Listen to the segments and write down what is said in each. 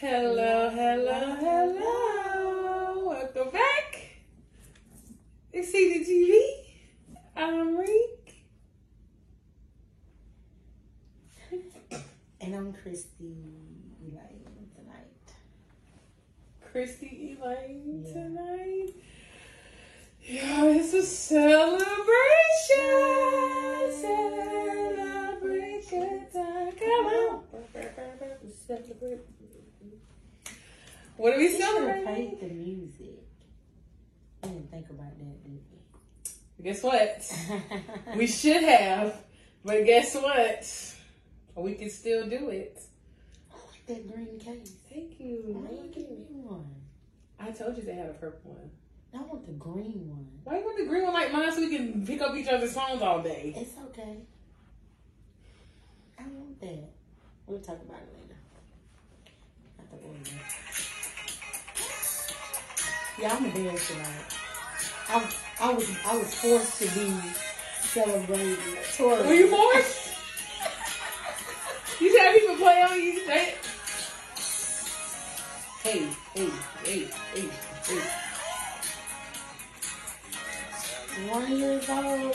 Hello, hello, hello. Welcome back. It's CDTV. I'm Reek. And I'm Christy Elaine tonight. Christy Elaine Yeah. tonight. Yo, it's a celebration. Celebration time. Come on. Celebrate. What are we We should have celebrating? played the music. I didn't think about that, did we? Guess what? we? Should have, but guess what? We can still do it. I like that green case. Thank you. Why you give me one? I told you they had a purple one. I want the green one. Why you want the green one like mine so we can pick up each other's songs all day? It's okay. I want that. We'll talk about it later. The order. Yeah, I'm embarrassed tonight. I, I was I was forced to be celebrating Taurus. Were you forced? you have people play on you. Right? Hey, hey, hey, hey, hey. One years old.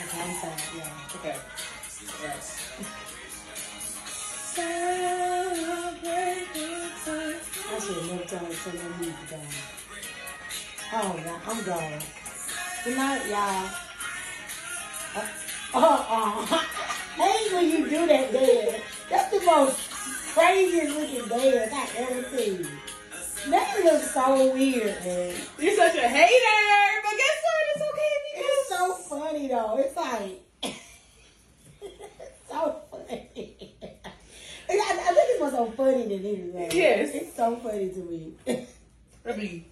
Okay, I'm sorry, yeah. Okay. Yes. I should have never told her to that music down. Oh, God, I'm gone. Good night, y'all. Uh, uh, uh. Hey, when you do that dance, that's the most craziest looking dance I've ever seen. That looks so weird, man. You're such a hater, but guess what? It's okay if you It's so funny though. It's like so funny. I, I think it's more so funny than anything. Yes. It's so funny to me. I mean,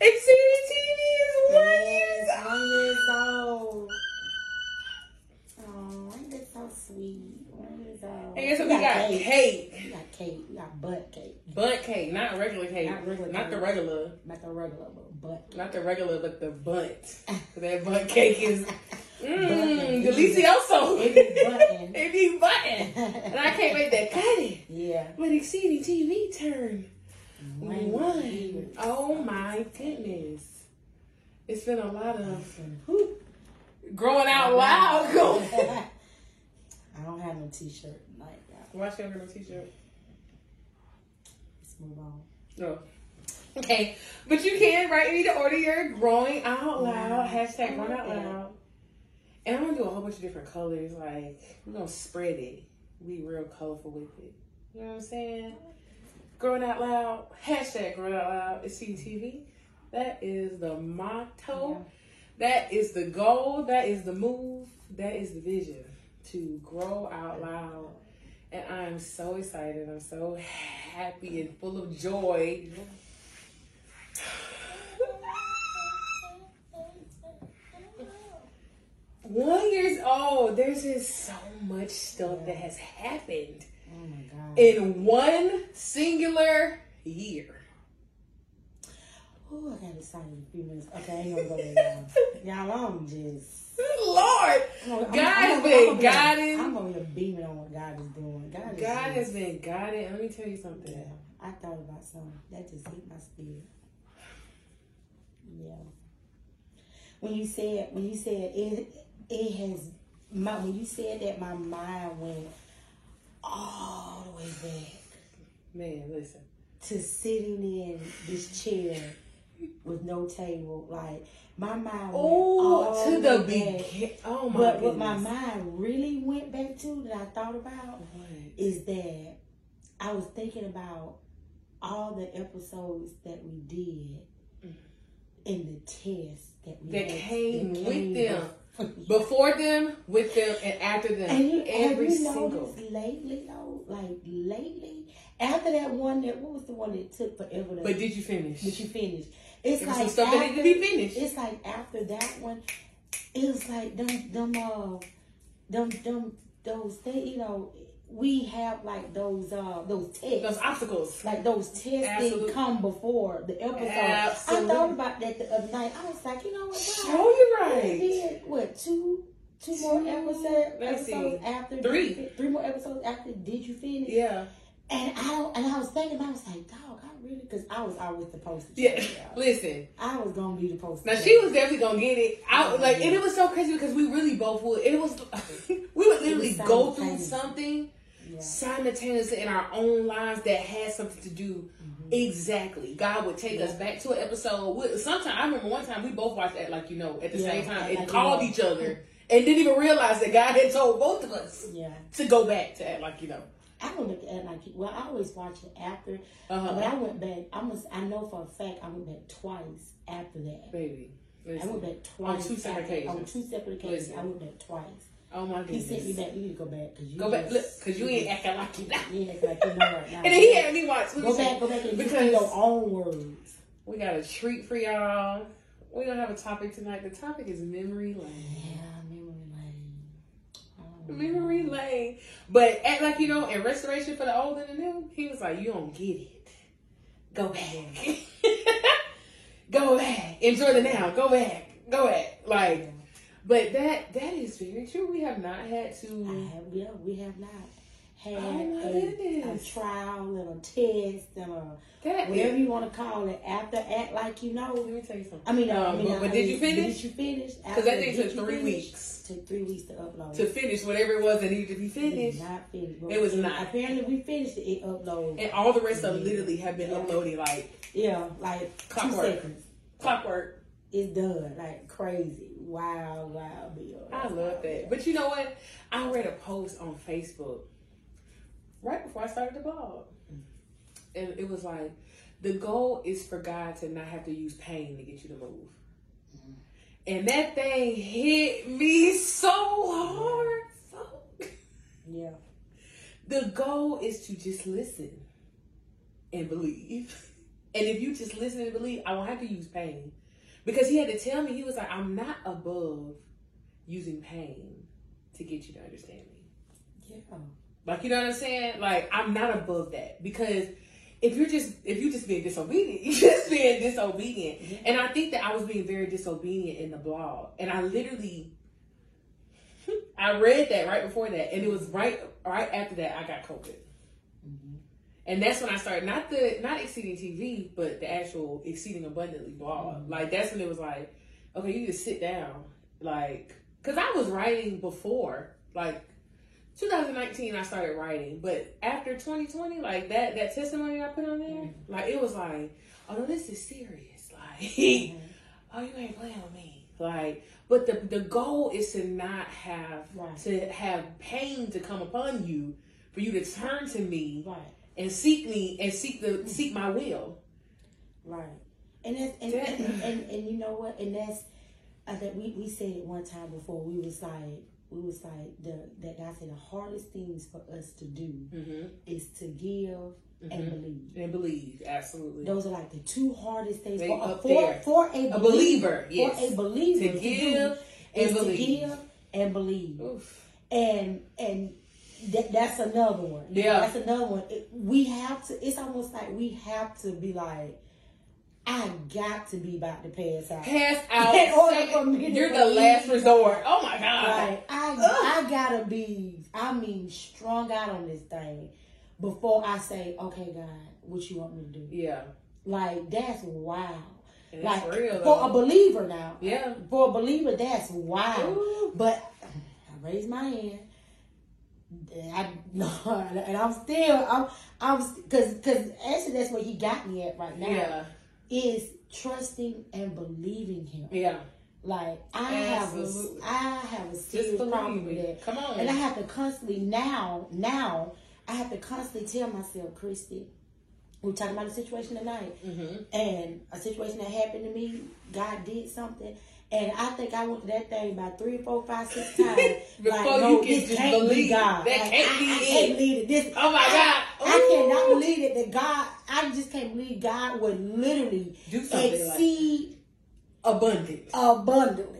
Exceeding TV is one years one years old. Oh, ain't that so sweet? One years old. And guess what? We got cake. We got cake. We got butt cake. Bundt cake, not regular cake. Not regular Not cake. the regular. Not the regular, but butt. Not the regular, but the butt. That Bundt cake is mmm, delicioso. It be button. it be button. And I can't wait to cut it. Yeah. But Exceeding TV turn One one. Oh my goodness. It's been a lot of Whew. growing out loud. I don't have no t-shirt like that. Why should I wear no t-shirt? Let's move on. No. Okay, but you can write me to order your growing out loud hashtag growing out loud, and I'm gonna do a whole bunch of different colors. Like we're gonna spread it, be real colorful with it. You know what I'm saying? Growing out loud hashtag growing out loud. It's CTV. That is the motto. That is the goal. That is the move. That is the vision to grow out loud. And I'm so excited. I'm so happy and full of joy. One years old, there's just so much stuff that has happened Oh my god. in one singular year. Ooh, I gotta excited in a few minutes. Okay, I ain't gonna go there, y'all. Y'all, I'm just. Lord, I'm, I'm, God's I'm, been I'm, guiding. I'm over here beaming on what God is doing. God, is God has been guided. Let me tell you something. Yeah, I thought about something that just hit my spirit. Yeah. When you said when you said it it has my when you said that my mind went all the way back Man, listen. to sitting in this chair with no table. Like my mind went Oh, all to the beginning. Oh my But what my mind really went back to that I thought about What? is that I was thinking about all the episodes that we did mm. and the tests that we That came that with came them. Before- them, with them, and after them. And you, Every have you single. lately though, like lately, after that one that what was the one that took forever to But did you finish? Did you finish? It's There like stuff that after, needed to be finished. It's like after that one, it was like them them uh them them those things you know we have like those uh those tests Those obstacles. like those tests didn't come before the episode. Absolute. I thought about that the other night. I was like, you know what? Show you right. did what two two more episodes, Let's see. after Three. Did three more episodes after Did You Finish? Yeah. And I and I was thinking, I was like, dog, I really, because I was always the poster. Yeah. Listen. I was gonna be the poster. Now she was definitely gonna get it. I like, and it was so crazy because we really both would. It was we would literally go through something Yeah. simultaneously in our own lives that had something to do. Mm-hmm. Exactly. God would take us back to an episode. Sometimes I remember one time we both watched that, like you know, at the Yeah, same time, and called each other, and didn't even realize that God had told both of us Yeah. to go back to act like you know. I don't look at like well, I always watch it after, Uh-huh. but I went back. I must. I know for a fact I went back twice after that. Baby, I went back twice. on two separate after- On two separate occasions, Listen. I went back twice. Oh my He sent me back. You need to go back because you Go back, look, because you ain't acting like you ain't like you know right now. And then he had me watch. Go back, go back and Because- because your own words. We got a treat for y'all. We don't have a topic tonight. The topic is memory lane. Yeah, memory lane. Oh, Memory lane. But act like you know, in restoration for the old and the new, he was like, "You don't get it. Go back. Go back. Enjoy the now. Go back. Go back." Like, but that that is very true. We have not had to. I have, yeah, we have not had Oh, a, a trial and a test and a That whatever is, you want to call it after act like you know. let me tell you something. I mean, Um, I mean, but, I did you finish? Did you finish? Because that thing took three weeks Took three weeks to upload. to finish whatever it was that needed to be finished. did not finish. But It was it- not. Apparently, we finished it. It uploaded. And all the rest of them literally have been Yeah. uploaded like yeah, like Clockwork. seconds. clockwork. It's done. Like crazy. Wow, wow, Bill. I love that. But you know what? I read a post on Facebook right before I started the blog. And it was like, the goal is for God to not have to use pain to get you to move. And that thing hit me so hard. So Yeah. the goal is to just listen and believe. And if you just listen and believe, I won't have to use pain. Because he had to tell me, he was like, I'm not above using pain to get you to understand me. Yeah. Like you know what I'm saying? Like I'm not above that. Because if you're just if you're just being disobedient, you're just being disobedient. And I think that I was being very disobedient in the blog. And I literally I read that right before that. And it was right right after that I got COVID. And that's when I started not the not exceeding TV, but the actual exceeding abundantly blog. Mhm. Like that's when it was like, okay, you just sit down, like, because I was writing before, like 2019, I started writing, but after 2020, like that that testimony I put on there, Mhm. like it was like, oh no, this is serious, like, Mhm. oh you ain't playing with me, like. But the the goal is to not have Right. to have pain to come upon you, for you to turn to me Right. And seek me and seek the seek my will. Right. And that's and, That- and, and, and you know what? And that's I think we, we said it one time before. We was like we was like the that God said the hardest things for us to do Mm-hmm. is to give and Mhm. believe. And believe, absolutely. Those are like the two hardest things They for, up for, for a, A believer, yes. For a believer To give and is to believe. give and believe. Oof. and and that, that's another one. Yeah. that's another one. It, we have to. It's almost like we have to be like, I got to be about to pass out. Pass out. In order for me You're the last resort. Oh my god. Like I, Ugh. I gotta be. I mean, strung out on this thing before I say, okay, God, what you want me to do? Yeah. Like that's wow. And like real for a believer now. Yeah. For a believer, that's wow. Ooh. But I raised my hand. And I and I'm still I'm I'm because because actually that's where he got me at right now Yeah. is trusting and believing him. Yeah. Like I have Absolutely. a I have a serious problem with that, Come on. and I have to constantly now now I have to constantly tell myself, Christy, we're talking about a situation tonight mm-hmm. and a situation that happened to me, God did something. And I think I went to that thing about three, four, five, six times. Before like, you can this just can't believe. be God. That Like, can't I, be I it. can't believe it. This, Oh my I, God. I cannot believe it that God, I just can't believe God would literally Do something like exceed abundant. abundantly.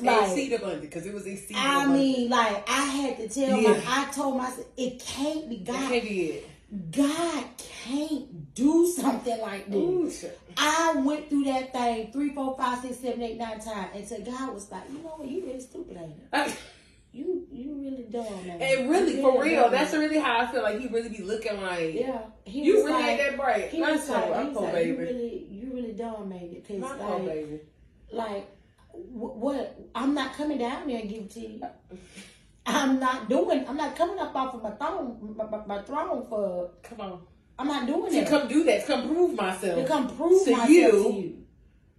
Like, exceed abundant because it was exceed I abundant. mean, like, I had to tell Yeah. my, I told myself, it can't be God. can't be it. God can't do something like this. Ooh. I went through that thing three, four, five, six, seven, eight, nine times, and so God was like, you know what, you really stupid, ain't you? Uh, You you really dumb, man. And really, for real, dumb. that's really how I feel like he really be looking like, yeah. He you really like, ain't that bright. He was like, I'm was poor like baby. you really, you really dumb, baby. Cause My poor like, baby. like, wh- what? I'm not coming down there and give it to you. I'm not doing. I'm not coming up off of my throne, my, my, my throne for. Come on. I'm not doing To that. come do that, to come prove myself. to come prove to myself you. to you.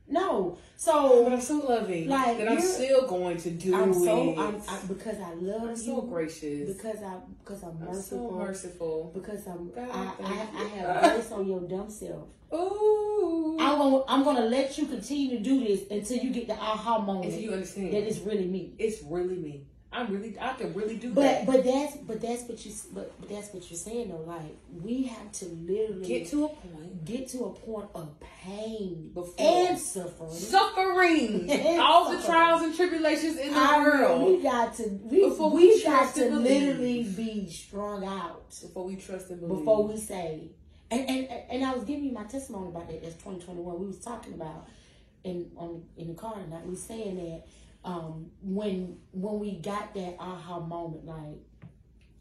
No. So, But I'm so loving Like, that I'm still going to do I'm so it. I'm, I, because I love I'm you. so gracious. Because I because I'm I'm merciful. so merciful. Because I'm God, I, I. I have grace on your dumb self. Ooh. I'm gonna I'm gonna let you continue to do this until you get the aha moment Until you understand. that it's really me. it's really me. I'm really, I can really do But that. but that's but that's what you but, but that's what you're saying though. Like we have to literally Get to a point. get to a point of pain Before. and suffering. Suffering. All the trials and tribulations in the I mean, world. we got to we, Before we, we got to literally be strung out Before we trust and believe. before we say. And, and and I was giving you my testimony about that. That's 2021. We was talking about in on in the car tonight. We was saying that um, when when we got that aha moment, like,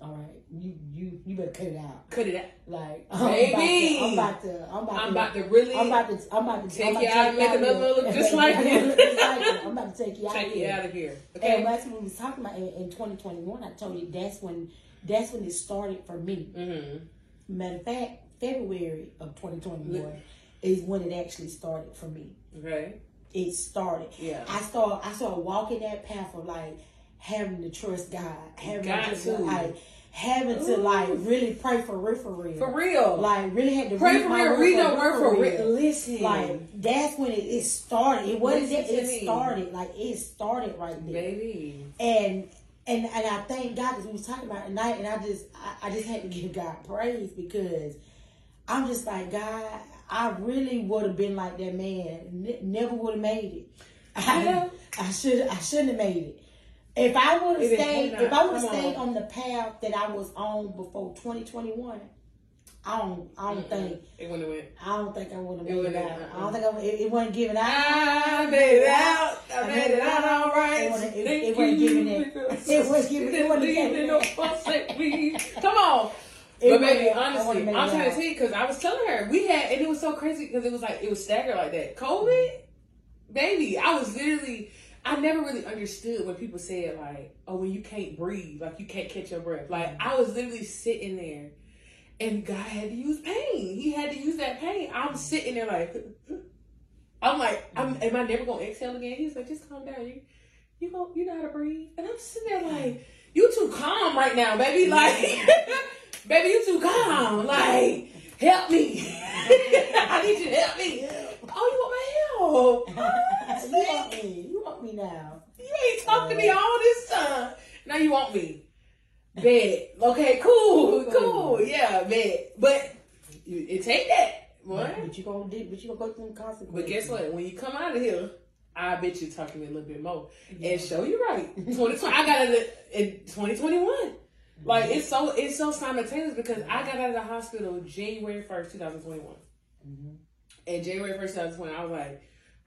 all right, you you you better cut it out. Cut it out. Like, Baby. I'm about to, I'm about to, I'm about to really I'm about to, I'm about to Take I'm about you to out and make of another just like you. You. I'm about to take you out. take of you here. out of here. And Okay. that's what we was talking about in, in 2021. I told you that's when that's when it started for me. Mm-hmm. Matter of fact, February of 2021 is when it actually started for me. Okay. It started. Yeah. I started I started walking that path of like having to trust God, having Got to, to. like having to like really pray for real, for real. For real. Like really had to Pray read for my real. Read your word for real. Listen. Like that's when it, it started. It wasn't that it me. started. Like it started right there baby. and and and I thank God because we was talking about it tonight, and I just I, I just had to give God praise because I'm just like God. I really would have been like that man. N- never would have made it. Yeah. I, uh-huh. I should I shouldn't have made it. If I would have stayed, if I would have stayed on. on the path that I was on before 2021, I don't I don't think It wouldn't have went. I don't think I would have made it out. I don't uh-uh. think I would, it, it wasn't given out. I made it out. I made it out all right. It wasn't- it- it wasn't giving it. It wasn't giving- it wasn't giving no it. fuss me. Come on. But baby, honestly, I'm trying to tell you because I was telling her we had, and it was so crazy because it was like it was staggered like that. COVID, baby, I was literally. I never really understood when people said like, "Oh, when you can't breathe, like you can't catch your breath." Like I was literally sitting there, and God had to use pain. He had to use that pain. I'm sitting there like, I'm like, I'm, am I never gonna exhale again? He's like, just calm down. You, you go, you know how to breathe. And I'm sitting there like, you too calm right now, baby. Like, baby, you too calm. Like, help me. I need you to help me. Oh, you want my help? Oh, you want me? You want me now? you ain't talked to me all this time. Now you want me. Bet. Okay, cool, cool. Yeah, bet. But you- it take that, boy. But you gonna do? But you gonna go through the consequences? But guess what? When you come out of here, I bet you talk to a little bit more and show you right. 2020, I got it in 2021. Like it's so it's so simultaneous because I got out of the hospital January 1st, 2021. Mhm. And January 1st, 2020, I was like,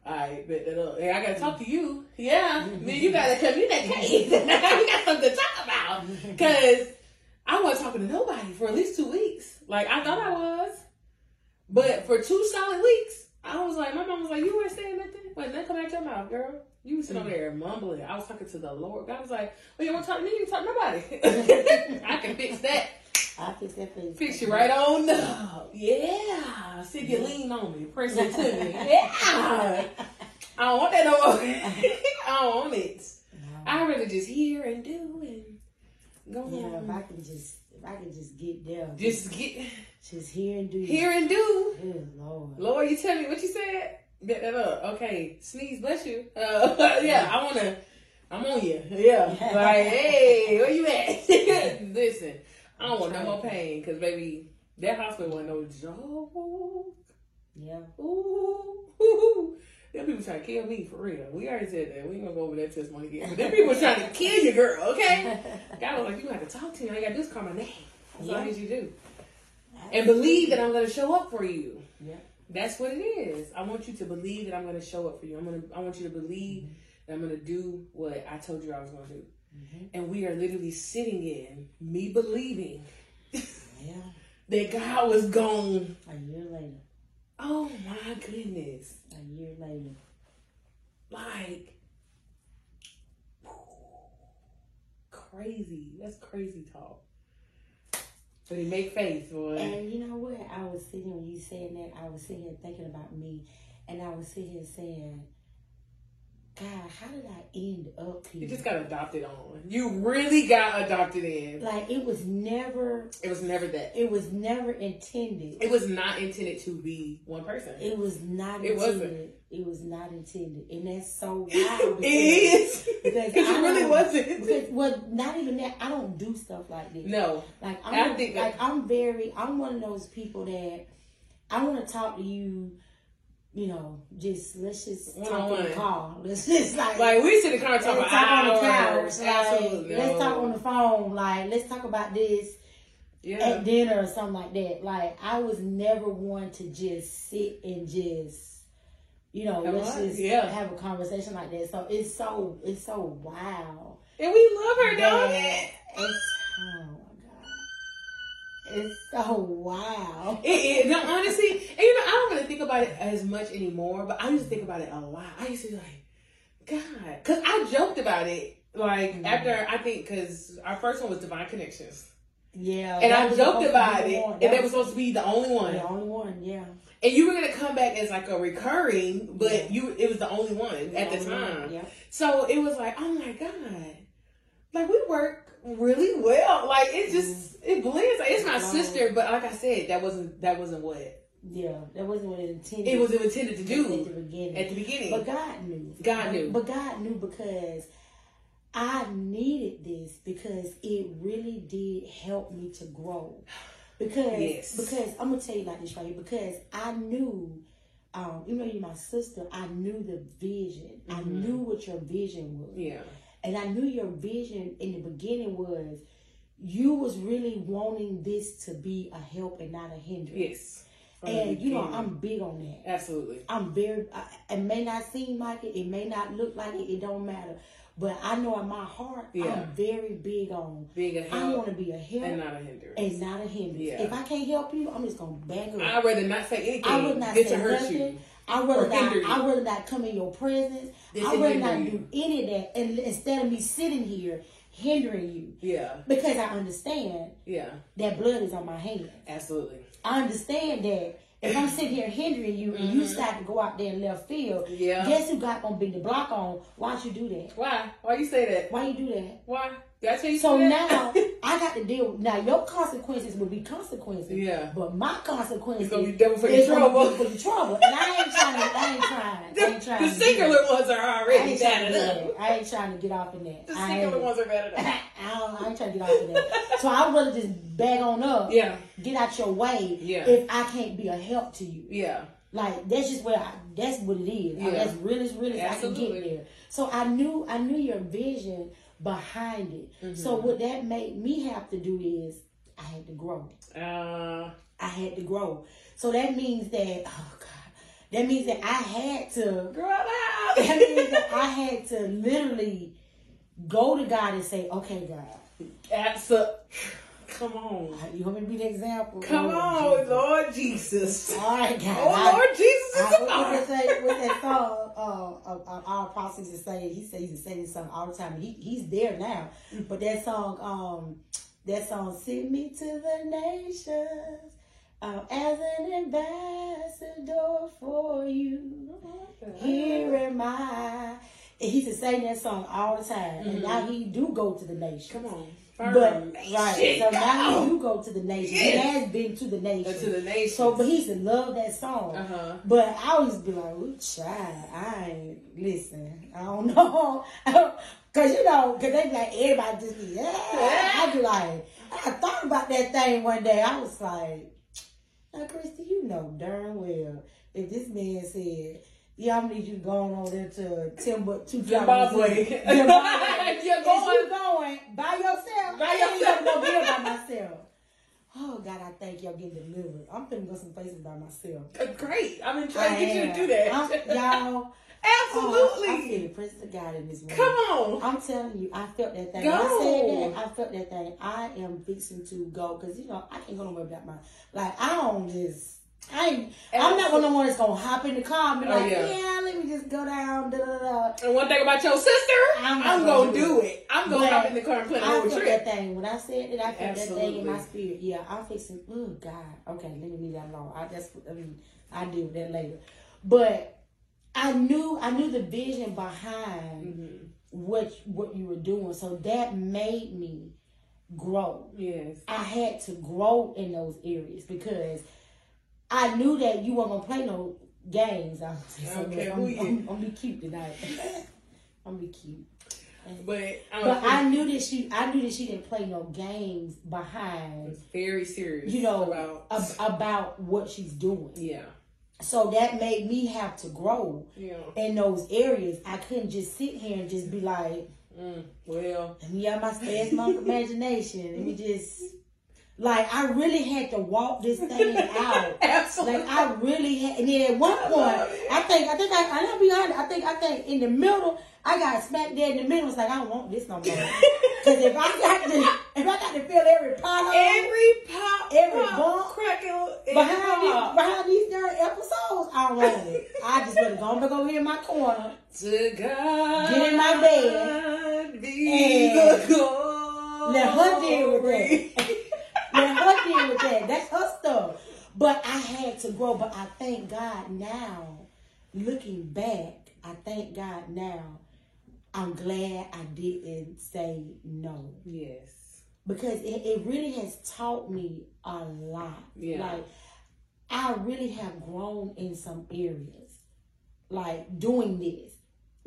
all right, up. Hey, I gotta talk to you. Yeah, then you gotta communicate. we got something to talk about. Cause I wasn't talking to nobody for at least two weeks. Like I thought I was. But for two solid weeks, I was like, my mom was like, you weren't saying nothing? Wait, nothing come out your mouth, girl. You was sitting over there mumbling. I was talking to the Lord. God was like, well, you want to talk to me? You can talk to nobody. I can fix that. I can fix that face. Fix you right on up. Yeah. See if you lean on me. Press it to me. Yeah. I don't want that no more. I don't want it. I'd rather just hear and do and go Yeah, if. I can just, if I can just get there, Just get just hear and do. hear and do. Good Lord. Lord, you tell me what you said. Bet that up. Okay. Sneeze, bless you. Uh, yeah, I wanna. I'm on you. Yeah. Like, hey, where you at? Listen, I don't want no more pain because baby, that hospital wasn't no joke. Yeah. Ooh, ooh. Them people trying to kill me for real. We already said that. We ain't gonna go over that testimony again. But them people trying to kill you, girl. Okay. God was like, you gonna have to talk to me. All you gotta do is call my name. That's all I Yeah. need you to do. and believe that I'm going to show up for you. That's what it is. I want you to believe that I'm going to show up for you. I'm going to. I want you to believe Mm-hmm. that I'm going to do what I told you I was going to do. Mm-hmm. And we are literally sitting in me believing Yeah. that God was gone. A year later. Oh my goodness! A year later. Like crazy. That's crazy talk. But it make faith, boy. And you know what? I was sitting when you saying that, I was sitting here thinking about me, and I was sitting here saying, God, how did I end up here? You just got adopted on. You really got adopted in. like it was never, It was never that. it was never intended. It was not intended to be one person. It was not It intended. wasn't. It was not intended, and that's so wild. It is because because it really wasn't. Because, well, not even that. I don't do stuff like this. No, Like I I'm, think like I'm very. I'm one of those people that I want to talk to you. You know, just let's just talk on the call. Let's just like like we sit in the car and talk let's talk on the couch. Like, Absolutely, let's talk on the phone. Like let's talk about this Yeah, at dinner or something like that. Like I was never one to just sit and just. You know, Have let's a- just yeah. have a conversation like that. So it's so it's so wild. and we love her, don't it? It's oh my god, it's so wild. It, it, no, honestly, and you know, I don't really think about it as much anymore, but I used to think about it a lot. I used to be like, God, because I joked about it, like Mhm. after I think, because our first one was Divine Connections, Yeah, and I joked about it, the one. and that was supposed to be the only one, the only one. Yeah, and you were gonna come back as like a recurring, but Yeah. you it was the only one at the only one, time. Yeah, So it was like, oh my god, like we work really well. Like it just it blends. Like, it's my sister, but like I said, that wasn't that wasn't what yeah. That wasn't what it intended. it was intended to do at the beginning. at the beginning. But God knew. God knew. But God knew because I needed this because it really did help me to grow. Because Yes. because I'm gonna tell you like this right here, because I knew um, even though you're my sister, I knew the vision. I Mhm. knew what your vision was. yeah, And I knew your vision in the beginning was you was really wanting this to be a help and not a hindrance. yes, And you know. I'm big on that. absolutely I'm very. I, it may not seem like it. It may not look like it. It don't matter. But I know in my heart, Yeah. I'm very big on. being a help I want to be a help and not a hindrance. And not a hindrance. Yeah. If I can't help you, I'm just gonna back up. I'd rather not say anything I would not than say to hurt nothing. you. I rather not. I rather not come in your presence. Than I'd rather not do any of that. And instead of me sitting here hindering you, Yeah, because I understand yeah, that blood is on my hands. absolutely. I understand that if I'm sitting here hindering you and you start to go out there in left field, Mm-hmm. Yeah. guess who got gonna bring the block on? Why'd you do that? Why? Why you say that? Why you do that? Why? I tell you So now I got to deal. Now your consequences will be consequences. Yeah. But my consequences It's gonna be double for is gonna trouble. be for your trouble. And I ain't trying to. I ain't trying. I ain't the, trying. the singular ones are already bad enough. I ain't trying to get off in that. The I singular ones are bad enough. I, don't, I ain't trying to get off in that. So I'd rather just bag on up. Yeah, Get out your way. Yeah. If I can't be a help to you. yeah, Like that's just where I, that's what it is. Yeah. that's real as real as I can get there. So I knew I knew your vision behind it. Mm-hmm. So what that made me have to do is I had to grow. uh, I had to grow. So that means that oh god, that means that I had to. grow up. That means that I had to literally go to God and say, "Okay, God, Absolutely. Come on. you want me to be the example? Come Lord on, Jesus. Lord Jesus. All right, God. Oh, I- Lord Jesus I, is what, a what God. they say, what that song, uh, uh, uh, our apostle used to say, he said he used to say this song all the time. He, he's there now. But that song, um, that song, Send Me to the Nations um, as an ambassador for you. Here am I. And he used to sing that song all the time. And now he do go to the nations. Come on. But right, Shit, so now go. he go to the nations. He has been to the nation. To the nation. So, but he used to love that song. Uh-huh. But I always be like, "Ooh, child, I ain't listen. I don't know, cause you know, cause they be like everybody just be yeah. I be like, I thought about that thing one day. I was like, now, Christy, you know darn well if this man said. Yeah, I'm need you to go on over there to Timbuktu, Zimbabwe. Zimbabwe. You're going- you going by yourself? By I ain't yourself. even gonna be by myself. Oh God, I thank y'all getting delivered. I'm finna go some places by myself. Uh, Great. I've been trying to get you to do that. I'm, y'all, Absolutely. oh, I feel the presence of God in this room. Come on. I'm telling you, I felt that thing. Go. When I said that, I felt that thing. I am fixing to go because you know I can't go nowhere without my like. I don't just. I ain't, I'm not one of the ones that's gonna hop in the car and be Oh, like, yeah. yeah. let me just go down. Da, da, da. And one thing about your sister, I'm I'm, gonna gonna do do it. I'm gonna hop in the car and a I whole trip. that thing when I said it. I felt that thing in my spirit. Yeah, I'm fixing. Oh God. Okay, let me leave that alone. I just. I mean, I deal with that later. But I knew. I knew the vision behind Mhm. what what you were doing. So that made me grow. Yes. I had to grow in those areas because I knew that you weren't gonna play no games. I'm, Okay, I'm, I'm, I'm, gonna be cute tonight. I'm gonna be cute. But I'm But I knew that she, I knew that she didn't play no games behind, very serious. you know, about ab- about what she's doing. yeah, So that made me have to grow yeah. in those areas. I couldn't just sit here and just be like, Mm, well, Let me have my spasm monk imagination. Let me just like I really had to walk this thing out. absolutely. Like I really had, and then at one point, I think, I think, I, I'll be honest. I think, I think in the middle, I got smack dead in the middle. It's like I don't want this no more. Because if I got to, if I got to feel every pothole, every pop, Every pop, bump crackle, behind these, pop. behind these darn episodes, I don't want it. I just would have gone back over here in my corner. To God, Get in my bed Be and. Let her deal with that. Let her deal with that. That's her stuff. But I had to grow. But I thank God now, looking back, I thank God now. I'm glad I didn't say no Yes. because it, it really has taught me a lot. Yeah. Like I really have grown in some areas, like doing this.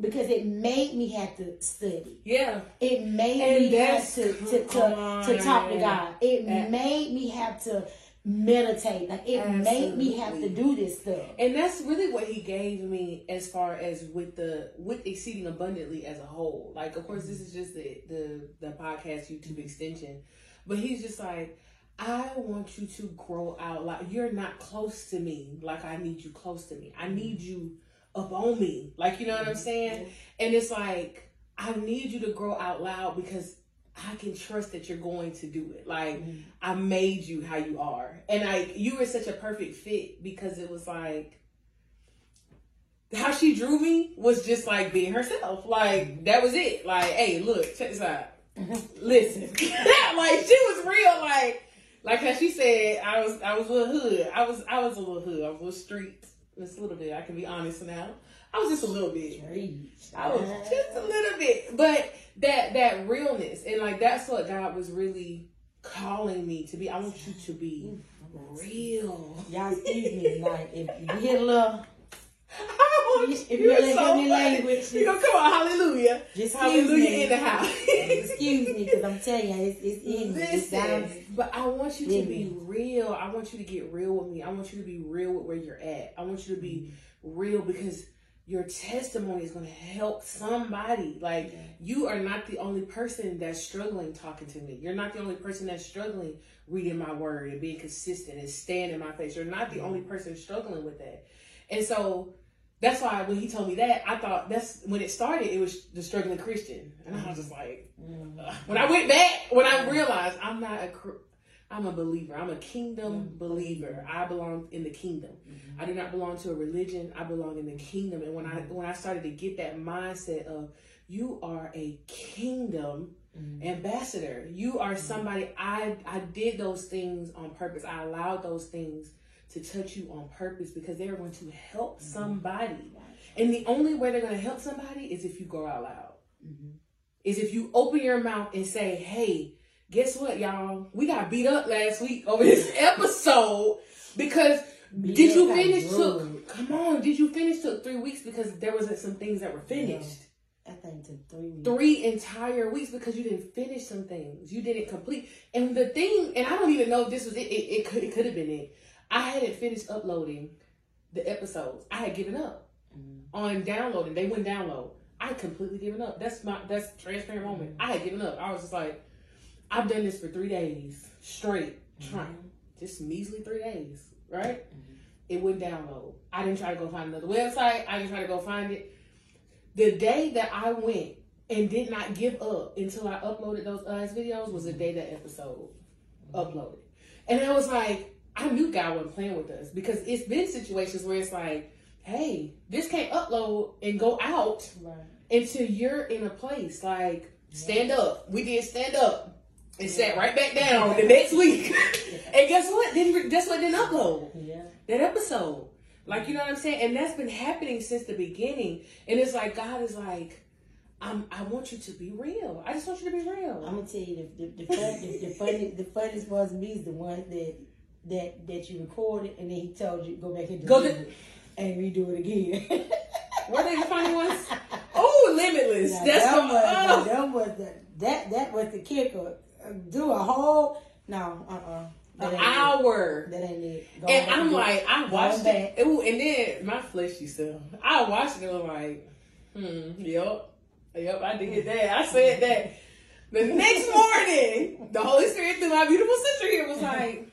Because it made me have to study. Yeah. It made And me have to to, to, to talk to God. It That- made me have to meditate. Like it made me have to do this stuff. And that's really what he gave me as far as with the with exceeding abundantly as a whole. Like of course this is just the the, the podcast YouTube extension. But he's just like, I want you to grow out like you're not close to me like I need you close to me. I need you up on me. Like you know what I'm mm-hmm. saying? And it's like I need you to grow out loud because I can trust that you're going to do it. Like mm-hmm. I made you how you are. And like you were such a perfect fit because it was like how she drew me was just like being herself. Like mm-hmm. that was it. Like, hey, look, check this out. Listen. like she was real like like how she said I was I was a little hood. I was I was a little hood. I was a little street. Just a little bit. I can be honest now. I was just a little bit. I was just a little bit, but that that realness and like that's what God was really calling me to be. I want you to be real. Y'all excuse me. Like if you hear a little, If you you are really so give me funny. language, you know, come on, hallelujah, just hallelujah me. in the house. excuse me, because I'm telling you, it's, it's in me. It's but I want you to be real. I want you to get real with me. I want you to be real with where you're at. I want you to be mm-hmm. real because your testimony is going to help somebody. Like you are not the only person that's struggling talking to me. You're not the only person that's struggling reading my word and being consistent and staying in my face. You're not the mm-hmm. only person struggling with that. And so that's why when he told me that, I thought that's when it started. It was the struggling Christian, and I was just like, ugh. when I went back, when I realized I'm not a, I'm a believer. I'm a kingdom mm-hmm. believer. I belong in the kingdom. Mm-hmm. I do not belong to a religion. I belong in the kingdom. And when I when I started to get that mindset of you are a kingdom ambassador. You are somebody I I did those things on purpose. I allowed those things to touch you on purpose because they are going to help mm-hmm. somebody. And the only way they're going to help somebody is if you go out loud. Mm-hmm. Is if you open your mouth and say, "Hey, guess what, y'all? We got beat up last week over this episode because Beat did you finish took come on, did you finish took 3 weeks because there wasn't some things that were finished." I think to three weeks. three entire weeks because you didn't finish some things. You didn't complete. And the thing, and I don't even know if this was it. It, it could it could have been it. I hadn't finished uploading the episodes. I had given up mm. on downloading. They wouldn't download. I had completely given up. That's my that's transparent moment. I had given up. I was just like, I've done this for three days straight, Mm-hmm. trying just measly three days, right? Mm-hmm. It wouldn't download. I didn't try to go find another website. I didn't try to go find it. The day that I went and did not give up until I uploaded those us videos was the mm-hmm. day that episode uploaded. And I was like, I knew God wasn't playing with us because it's been situations where it's like, hey, this can't upload and go out Right. until you're in a place like stand up. We did stand up and sat right back down the next week. and guess what? Didn't guess what didn't upload? Yeah. That episode. Like you know what I'm saying? And that's been happening since the beginning. And it's like God is like, I'm, I want you to be real. I just want you to be real. I'm gonna tell you the the, the, fun, the, the funny the funniest was me is the one that that that you recorded and then he told you go back and Go it and redo it again. Were they the funny ones? Oh, limitless. Now, that's that was, oh. that was the that that was the kicker. Uh, Do a whole no, uh, uh An hour. That ain't it. Go And I'm like, I watched it. Ooh, and then my fleshy self. I watched it and was like, hmm, yep. Yep, I did that. I said that. The next morning, the Holy Spirit through my beautiful sister here was like,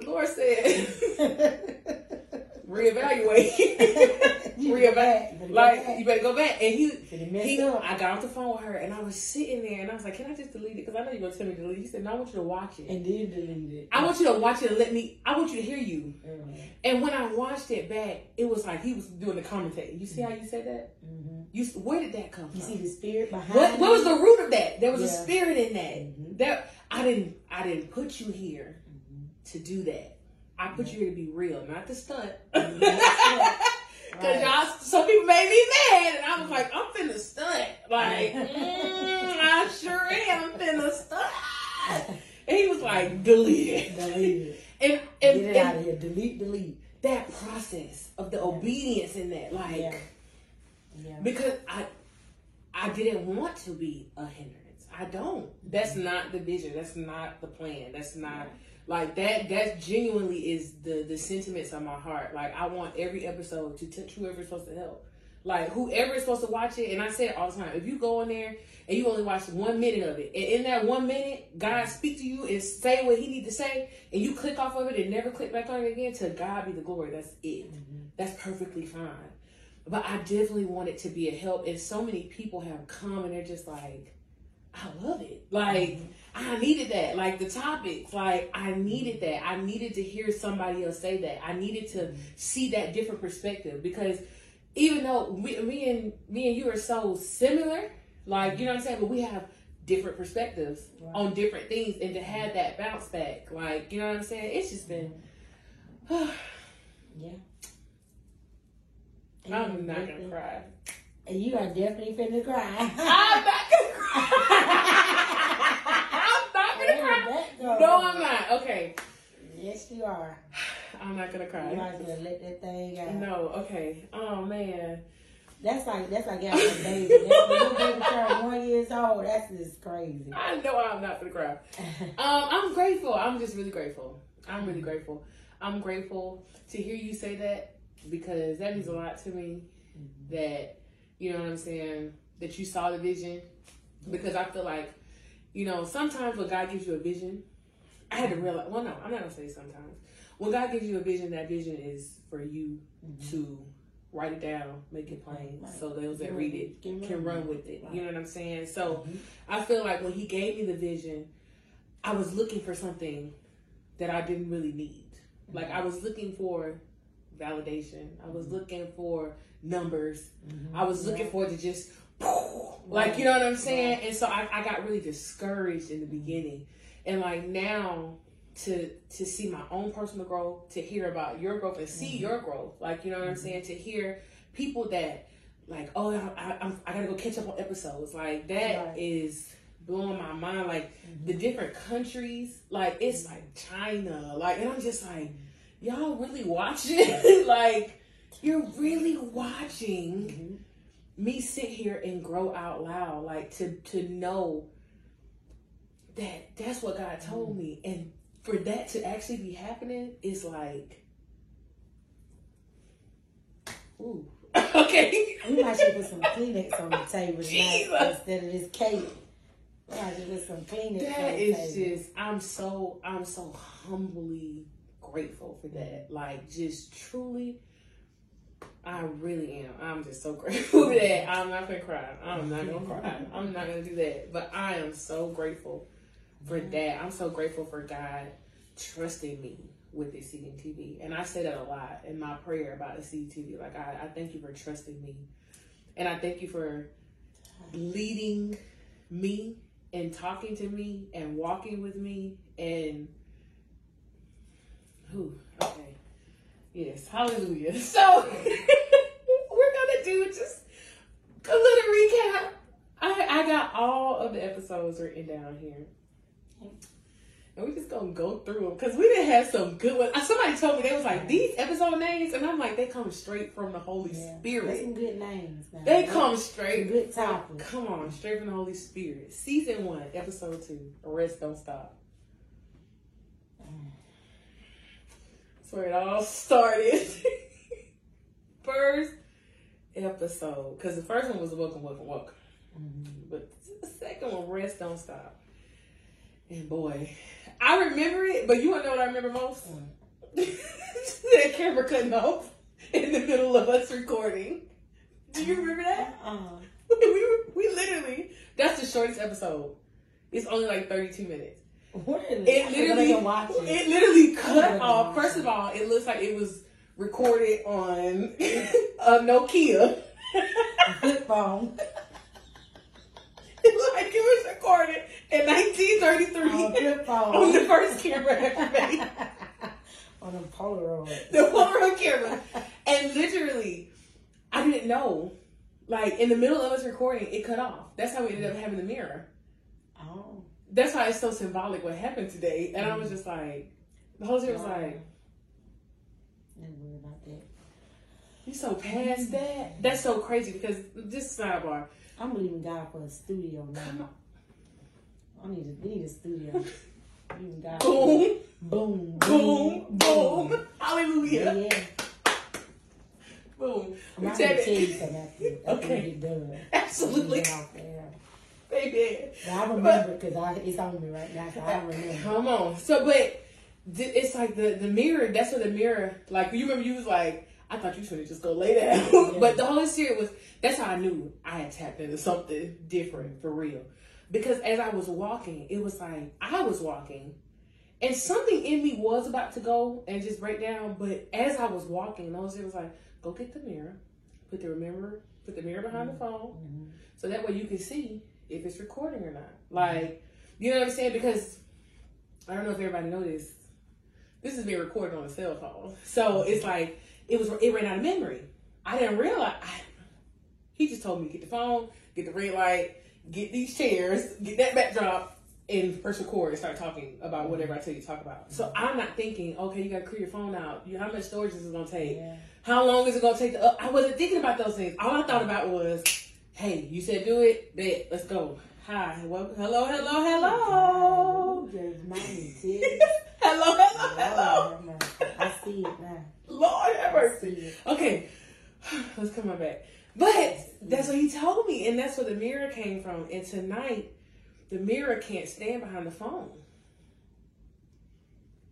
the Lord said, reevaluate. Reevaluate. Like, you better go back. And he, he up. I got off the phone with her and I was sitting there and I was like, can I just delete it? Because I know you're going to tell me to delete it. He said, no, I want you to watch it. and then delete it. I want you to watch it and let me, I want you to hear you. Mhm. And when I watched it back, it was like he was doing the commentary. You see how you said that? Mhm. You where did that come from? You see the spirit behind what what was the root of that? There was a spirit in that. Mhm. That I didn't I didn't put you here. To do that. I put you here to be real, not to stunt. Mhm. Right. Cause y'all, some people made me mad, and I was like, I'm finna stunt. Like, mm, I sure am finna stunt. And he was like, delete it. Delete it. And Get it and out of here. Delete, delete. that process of the obedience in that, like. Yeah. Yeah. because I I didn't want to be a hindrance. I don't. That's not the vision. That's not the plan. That's not like that. That genuinely is the the sentiments of my heart. Like I want every episode to touch whoever's supposed to help. Like whoever is supposed to watch it, and I say it all the time. If you go in there and you only watch one minute of it, and in that one minute, God speak to you and say what He need to say, and you click off of it and never click back on it again. To God be the glory. That's it. Mm-hmm. That's perfectly fine. But I definitely want it to be a help. And so many people have come and they're just like, I love it. Like, I needed that. Like, the topics, like, I needed that. I needed to hear somebody else say that. I needed to see that different perspective because even though we, me and me and you are so similar, like, you know what I'm saying? But we have different perspectives Right. on different things and to have that bounce back, like, you know what I'm saying? It's just been. Yeah. I'm not gonna cry. And you are definitely finna cry. I'm not gonna cry. I'm not gonna cry. No, I'm not. Okay, Yes, you are. I'm not gonna cry. You cry. might as well let that thing out. No, okay. Oh man. That's like that's like having a baby. That's baby turn one years old. That's just crazy. I know I'm not gonna cry. Um, I'm grateful. I'm just really grateful. I'm really grateful. I'm grateful to hear you say that because that means a lot to me. That you know what I'm saying. That you saw the vision because I feel like you know sometimes when God gives you a vision, I had to realize. Well, no, I'm not gonna say sometimes. When God gives you a vision, that vision is for you to write it down, make it plain, Right. so those that read it Can can run run with it. Right. You know what I'm saying? So Mhm. I feel like when he gave me the vision, I was looking for something that I didn't really need. Like I was looking for validation. I was looking for numbers. Mm-hmm. I was looking Yeah. for it to just like you know what I'm saying? And so I, I got really discouraged in the mm-hmm. beginning. And like now to to see my own personal growth, to hear about your growth and see mm-hmm. your growth. Like you know what I'm saying? To hear people that like, oh, I, I, I'm, gotta go catch up on episodes. Like that is Right. blowing my mind. Like the different countries, like it's like China, like, and I'm just like, y'all really watching? like, you're really watching mm-hmm. me sit here and grow out loud, like to to know that that's what God told mm-hmm. me, and for that to actually be happening is like, ooh, okay. We might should put some Kleenex on the table tonight instead of this cake. Right, just put some cleaning. That is just I'm so I'm so humbly grateful for that. Like just truly I really am. I'm just so grateful for that. I'm not gonna cry. I'm not gonna cry. I'm not gonna do that. But I am so grateful for that. I'm so grateful for God trusting me with this CTV. And I say that a lot in my prayer about the CTV. Like I, I thank you for trusting me. And I thank you for leading me and talking to me and walking with me and who okay yes hallelujah so we're gonna do just a little recap i i got all of the episodes written down here and we're just gonna go through them because we didn't have some good ones. Somebody told me they was like these episode names, and I'm like they come straight from the Holy Yeah. Spirit. Some good names. Now. They Some come straight. good topics. Come on, straight from the Holy Spirit. Season one, episode two. Arrest don't stop. That's where it all started. first episode, because the first one was welcome, welcome, welcome. Mhm. But the second one, rest don't stop. And boy, I remember it, but you want to know what I remember most? that camera cutting off in the middle of us recording. Do you remember that? Uh-uh. we, we, we literally, that's the shortest episode. It's only like 32 minutes. What is It literally, it. it literally cut oh off. watch First of all, it looks like it was recorded on a Nokia. Flip phone. It looked like it was recorded in 1933 On flip phone. on the first camera ever made. On a Polaroid. the Polaroid camera. And literally, I didn't know. Like in the middle of us recording, it cut off. That's how we ended up having the mirror. That's why it's so symbolic what happened today. And I was just like, the whole was like, Never worry about that. you so past that? That's so crazy because just sidebar. I'm believing God for a studio now. I need a, we need a studio. Believing God. Boom, Boom. boom, boom. Hallelujah. yeah. Boom. I'm not gonna tell you something after, after Okay. we get done. Absolutely. Get off there. Baby. But I remember because I it's on me right now. So I remember. Come on. So, but it's like the the mirror. That's what the mirror. Like you remember, you was like, I thought you should have just go lay down. Yeah. but the Holy Spirit was. That's how I knew I had tapped into something different for real. Because as I was walking, it was like I was walking, and something in me was about to go and just break down. But as I was walking, the Holy Spirit was like, "Go get the mirror. Put the remember. Put the mirror behind the phone." Mhm. so that way you can see if it's recording or not. Like, you know what I'm saying? Because I don't know if everybody noticed, this. Is being recorded on a cell phone, so it's like it was. It ran out of memory. I didn't realize. I, he just told me get the phone, get the red light, get these chairs, get that backdrop, and press record and start talking about mm-hmm. whatever I tell you to talk about. So mm-hmm. I'm not thinking, okay, you got to clear your phone out. You, how much storage is it gonna take? Yeah. How long is it gonna take to up? I wasn't thinking about those things. All I thought mm-hmm. about was, hey, you said do it, bet, let's go. Hi, well, hello, hello, hello. Hello, hello, hello. Lord have mercy. I see it now. Lord have I mercy. see it. Okay, let's come on back. But that's what he told me, and that's where the mirror came from. And tonight, the mirror can't stand behind the phone.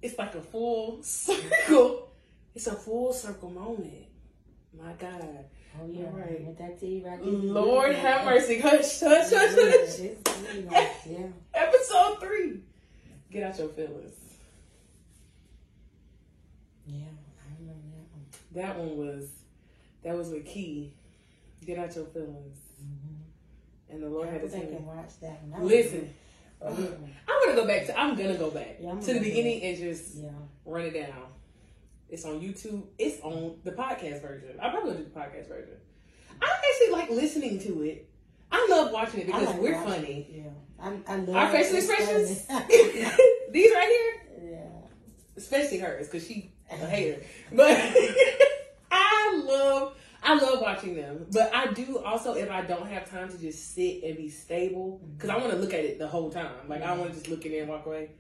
It's like a full circle. It's a full circle moment. My God. Oh yeah, right. That you right? Lord have mercy. Hush, hush, hush, hush. yeah. Episode three. Get out your feelings. Yeah, I remember that one. That one was, that was the key. Get out your feelings. Mm-hmm. And the Lord I had to think tell I me. can watch that one. Listen. Oh, yeah. I'm gonna go back to. I'm gonna go back Yeah, to the beginning and just Yeah. run it down. It's on YouTube. It's on the podcast version. I probably do the podcast version. I actually like listening to it. I love watching it because like we're watching funny. it, Yeah. I, I love Our facial expressions, these right here, yeah. especially hers because she a hater. But I love I love watching them. But I do also if I don't have time to just sit and be stable because I mm-hmm. want to look at it the whole time. Like I want to mm-hmm. just look in there and walk away.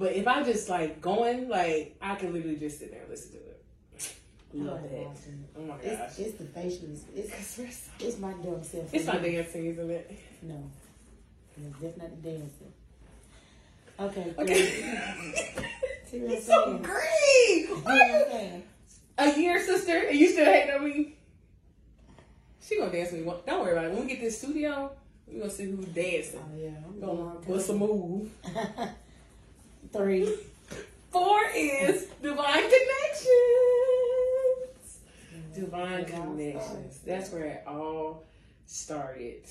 But if I just like going, like I can literally just sit there and listen to it. I Love like that. watching it. Oh my gosh. It's, it's the facial. It's, so- it's my dumb self. It's my dancing, isn't it? No. It's definitely dancing. Okay. Okay. See It's so saying? great. See what I'm saying? A year, sister, and you still hating on me? She gonna dance with me. Don't worry about it. When we get this studio, we gonna see who's dancing. Oh yeah. I'm gonna going bust a move. Three. Four is divine connections. Divine It connections. That's where it all started.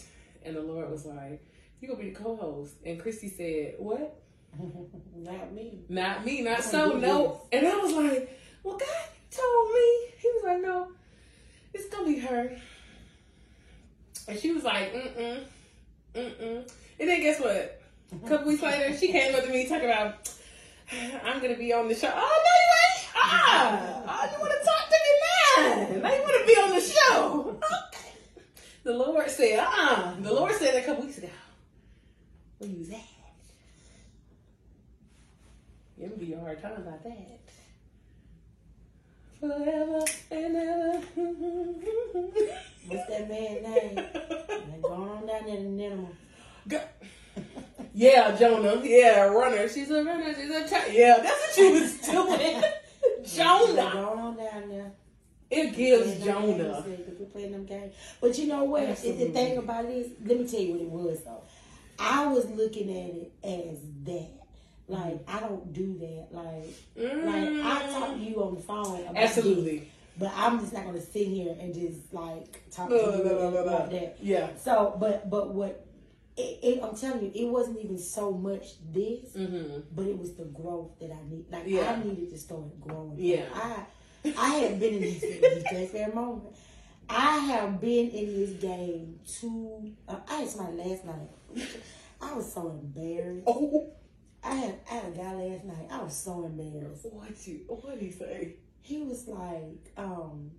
And the Lord was like, You're gonna be the co-host?" And Christy said, "What? Not me. Not me. Not so. No." And I was like, "Well, God told me." He was like, "No, it's gonna be her." And she was like, "Mm mm, mm mm." And then guess what? A couple weeks later, she came up to me talking about, "I'm gonna be on the show." Oh no, you ain't. Ah, oh, you want to talk to me now? Now you want to be on the show? Okay. The Lord said, "Uh." The Lord said a couple weeks ago, "Where you was at?" It would be a hard time about that. Forever and ever. What's that man's name? Going on down there to Nineveh. Go- yeah, Jonah. Yeah, runner. She's a runner. She's a t- yeah. That's what she was doing. Jonah. going on down there. It gives Jonah. games, They be playing them games. But you know what? It's the thing about it is, let me tell you what it was though. I was looking at it as that. Like mm-hmm. I don't do that. Like like I mm. talk to you on the phone about Absolutely. but I'm just not gonna sit here and just like talk to you no, no, about that. Yeah. So, but but what it, it, I'm telling you, it wasn't even so much this, Mm-hmm. but it was the growth that I need. Like Yeah. I needed to start growing. Yeah. I I had been in this, this that moment. I have been in this game too. Uh, I had somebody last night. I was so embarrassed. Oh, I had I had a guy last night. I was so embarrassed. what you? What did he say? He was like, um,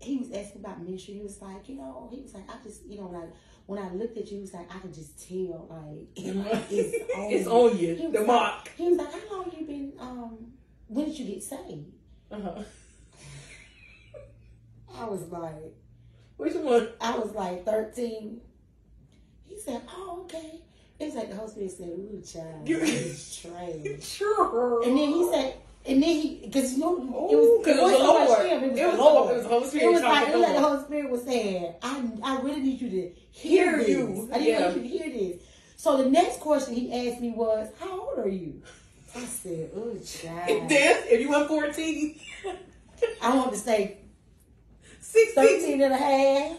he was asking about ministry. He was like, you know, he was like, I just, you know, I when I looked at you, he was like, I could just tell, like, it's on. It's you. on He you. was The like- mark. He was like, how long you been? Um, when did you get saved? Uh-huh. I was like, Which one? I was like thirteen. He said, oh okay. It's like the Spirit said, ooh, child, You- it's trash. Sure. And then he said, and then he, because you know, it Ooh, was, 'cause it was the so much him, It was, It was Lord. it was the Holy Spirit It was like, it was like the. Holy Spirit was saying, I, I really need you to hear, Hear this. you. I need Yeah. you to hear this. So the next question he asked me was, how old are you? I said, oh, child. this, if you went 14, I want to say 16. 13 and a half.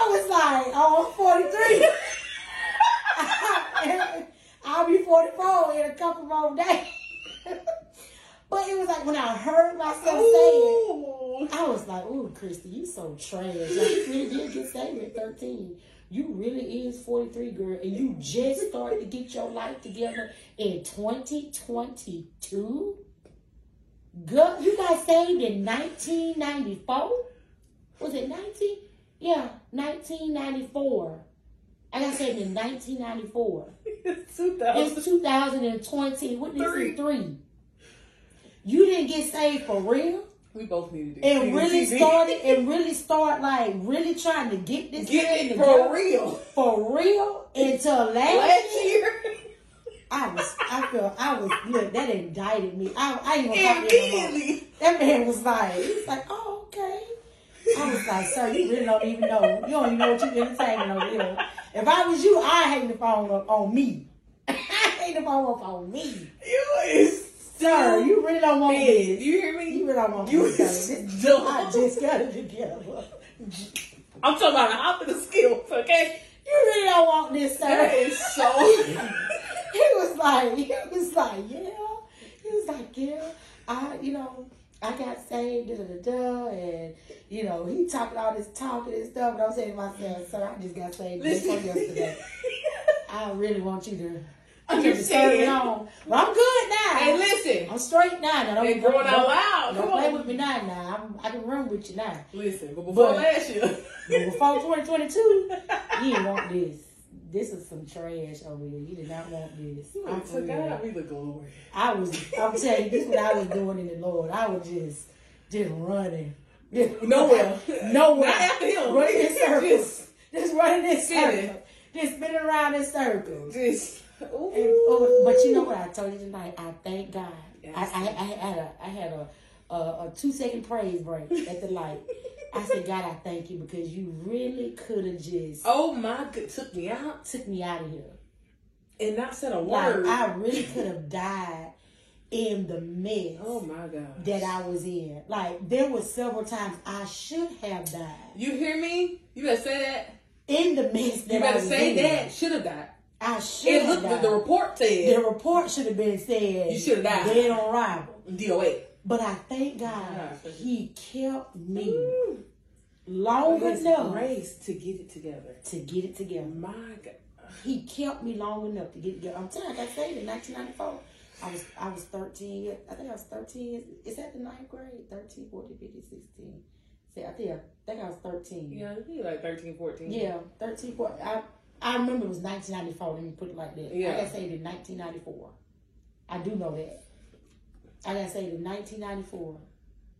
I was like, oh, I'm 43. I'll be 44 in a couple more days. but it was like when I heard myself say it, I was like, ooh, Christy, you so trash. Like, you really did get saved at 13. You really is 43, girl. And you just started to get your life together in 2022? Girl, you got saved in 1994? Was it 19? Yeah, 1994. I got saved in 1994. It's 2000. It's 2020. What is it? Three. You didn't get saved for real? We both needed to do it. and really started and really start like really trying to get this Get thing it for real. for real until last, Last year. I was I feel I was look that indicted me. I, I ain't gonna talk to him no more. immediately. That man was like he was like, Oh, okay. I was like, sir, you really don't even know. You don't even know what you're entertaining over here. If I was you, I hang the phone up on me. I hang the phone up on me. You is Sir, you really don't want this. You hear me? You really don't want You is dumb. I just got it together. I'm talking about of the skills, okay? You really don't want this, sir. is so. he was like, he was like, yeah. He was like, yeah. I, you know, I got saved, da da da and you know, he talking all this talking and stuff. But I'm saying to myself, sir, I just got saved from yesterday. I really want you to Understand. it on. But I'm good now. Hey, listen. I'm straight now. now don't, They growing out loud. Don't Come play on. with me now. Now I'm, I can run with you now. Listen, but before But- last year, But before 2022, you didn't want this. This is some trash over here. You did not want this. I'm for to. God be the glory. I was, I'm telling you, this is what I was doing in the Lord. I was just, just running. Nowhere. Nowhere. Not after him. Running in circles. Just just running in circles, just spinning around in circles. Just, And, oh, but you know what I told you tonight? I thank God. Yes. I, I, I had a I had a, a, a two second praise break at the light. I said, God, I thank you because you really could have just Oh my god, took me out took me out of here. and not said a Like word. I really could have died in the mess oh my god. that I was in. Like there were several times I should have died You hear me? You better say that. in the mess that You better say in. that. Should have died. I should It have looked. The, died. the report said. The report should have been said You should have died. dead on arrival. DOA. But I thank God. He kept me Ooh. long His enough grace to get it together. to get it together. My God. He kept me long enough to get it together. I'm telling you, I got saved in 1994. I was I was 13. years- I think I was 13. years- Is that the ninth grade? 13, 14, 15, 16. See, I think I think I was 13. Yeah, you like 13, 14. Yeah, 13, 14. I, I remember it was 1994. Let me put it like that. Yeah. I got saved in 1994. I do know that. I got saved in 1994.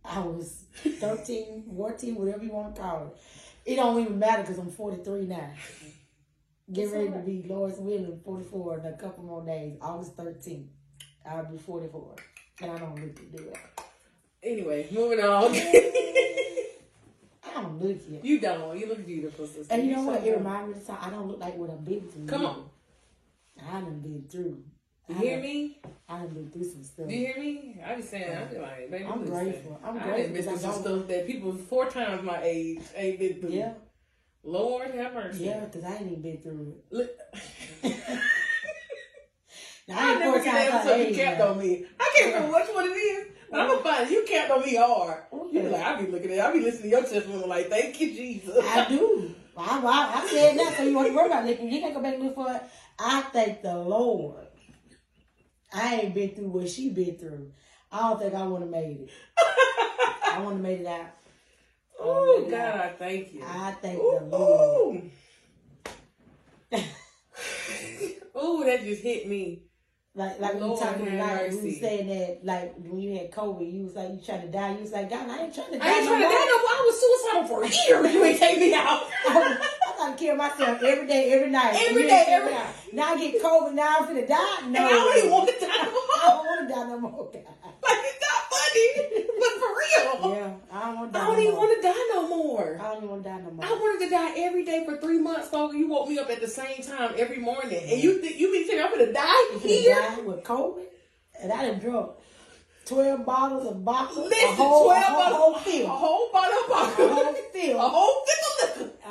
I was 13, 14, whatever you want to call it. It don't even matter because I'm 43 now. Get ready to be Lois Williams, 44 in a couple more days. August 13th. I'll be 44. And I don't look to do it. Anyway, moving on. I don't look yet. you don't. You look beautiful, sister. And you know So what? It good. reminds me of the time I don't look like what I've been through. Come on. I done been through. You I hear done- me? I have been through some stuff. Do you hear me? I be saying, I be like, baby, I'm grateful. I'm grateful. I done been through some I stuff that people four times my age ain't been through. Yeah, Lord have mercy. yeah, because I ain't even been through it. Now, I ain't never times that my episode you capped on me. I can't remember which one it is. But I'm gonna find it. You capped on me hard. Oh, you be like, I be looking at I be listening to your testimony like, thank you, Jesus. I do. I, I, I said that, so you want to worry about it. You can't go back and look for it. I thank the Lord. I ain't been through what she been through. I don't think I would have made it. I would have made it out. Oh God, I thank you. I thank the Lord. Ooh. Ooh, that just hit me. Like like we Lord talking have tonight, we mercy. saying that like when you had COVID, you was like you trying to die. You was like, God, I ain't trying to die. I ain't no trying to more." die no more. I was suicidal for a year. You ain't take me out. I gotta kill myself every day, every night. Every day, every- night. Now I get COVID. Now I'm finna die. No, And I don't even want to die no I more. don't want to die no more. Like it's not funny, but for real. Yeah, I don't want to I die. don't no even more. want to die no more. I don't even want to die no more. I wanted to die every day for three months, so you woke me up at the same time every morning. And you think you mean I'm gonna die I'm here? die with COVID, and I done drunk twelve bottles of vodka, Listen, a whole, twelve a whole, bottles, whole a whole bottle of vodka, a whole fill of liquor, a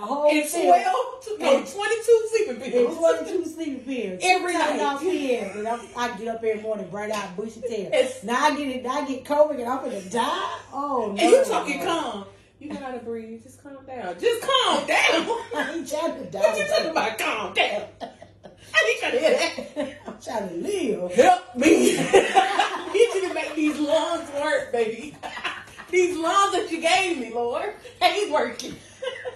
whole and field. twelve, to- no, twenty-two sleeping pills. 22 sleeping pills. Every night. I'm pills, and I'm, I get up every morning, bright out, bushy tail. It's- Now I get it. I get COVID, and I'm gonna die. Oh no! And you talking calm. You gotta breathe. Just calm down. Just calm down. I ain't trying to die. What you talking about? Calm down. I ain't trying to hear that. I'm trying to live. Help me. you need to make these lungs work, baby. these lungs that you gave me, Lord, ain't working.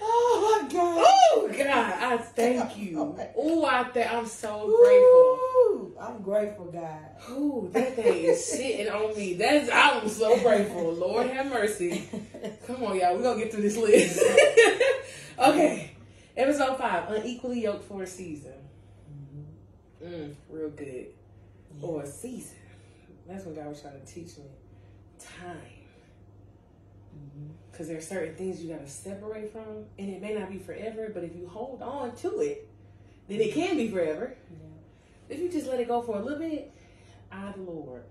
Oh my God. Oh God, I thank you. Oh, I think I'm so grateful. I'm grateful, God. Ooh, that thing is sitting on me. That's I'm so grateful. Lord have mercy. Come on, y'all. We're gonna get through this list. okay. Episode five, unequally yoked for a season. Mm, real good. Or a season. That's what God was trying to teach me. Time. Because there are certain things you gotta separate from, and it may not be forever, but if you hold on to it, then it can be forever. If you just let it go for a little bit, I, the Lord,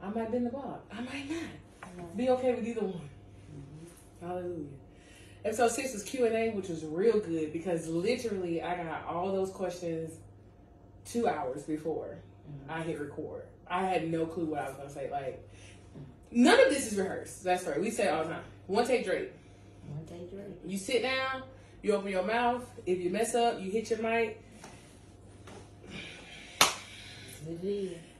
I might bend the block. I might not. Be okay with either one. Mm-hmm. Hallelujah. Episode six was Q and A, which was real good because literally I got all those questions two hours before mm-hmm. I hit record. I had no clue what I was gonna say. Like none of this is rehearsed. That's right. We say it all the time. One take Drake. One take Drake. You sit down, you open your mouth. If you mess up, you hit your mic.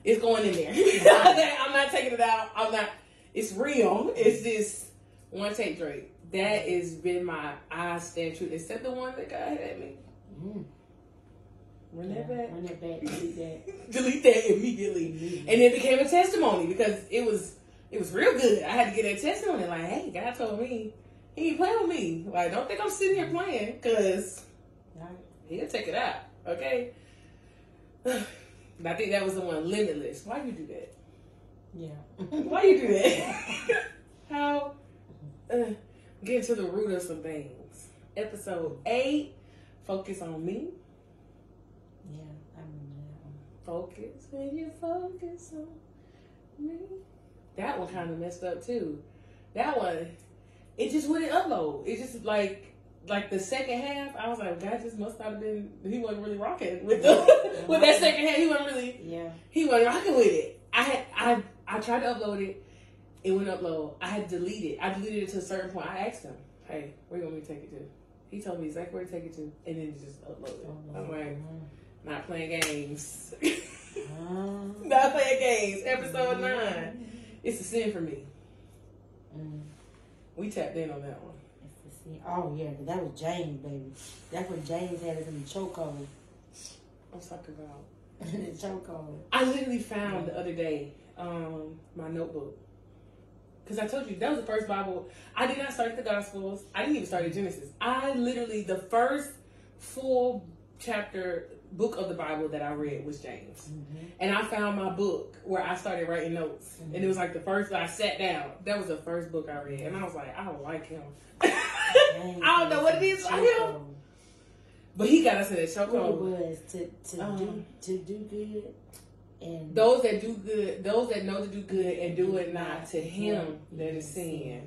It's going in there. I'm not taking it out. I'm not. It's real. It's just one take Drake. That has been my I stand true. Except the one that God had at me. Mm. Run Yeah, that back. Run that back. Delete that. Delete that immediately. And it became a testimony because it was it was real good. I had to get that testimony like, hey, God told me He ain't playing with me. Like, don't think I'm sitting here playing, cause he'll take it out. Okay. I think that was the one, limitless. Why you do that? Yeah. Why you do that? How? Uh, get to the root of some things. Episode eight. Focus on me. yeah, I remember that one. Focus when you focus on me. That one kind of messed up too. That one, it just wouldn't upload. It just like like the second half. I was like, that just must not have been. He wasn't really rocking with the with that second half. He wasn't really. Yeah. He wasn't rocking with it. I had I I tried to upload it. It wouldn't upload. I had deleted. I deleted it to a certain point. I asked him, "Hey, where you want me to take it to?" He told me exactly where to take it to, and then just upload it. Oh, I'm like, not playing games. Not playing games. Episode nine. It's a sin for me. mm, We tapped in on that one. it's the scene. Oh yeah, but that was James, baby. That's when James had us in the chokehold. I'm talking about. in the chokehold. I literally found the other day um, my notebook. Because I told you, that was the first Bible. I did not start the Gospels. I didn't even start at Genesis. I literally, the first full chapter book of the Bible that I read was James. And I found my book where I started writing notes. And it was like the first, I sat down. That was the first book I read. And I was like, I don't like him. I don't know what it is about him. But he got us in a it chokehold. was to to do Um, to do good and Those that do good, those that know to do good and do it not, to him that is sin.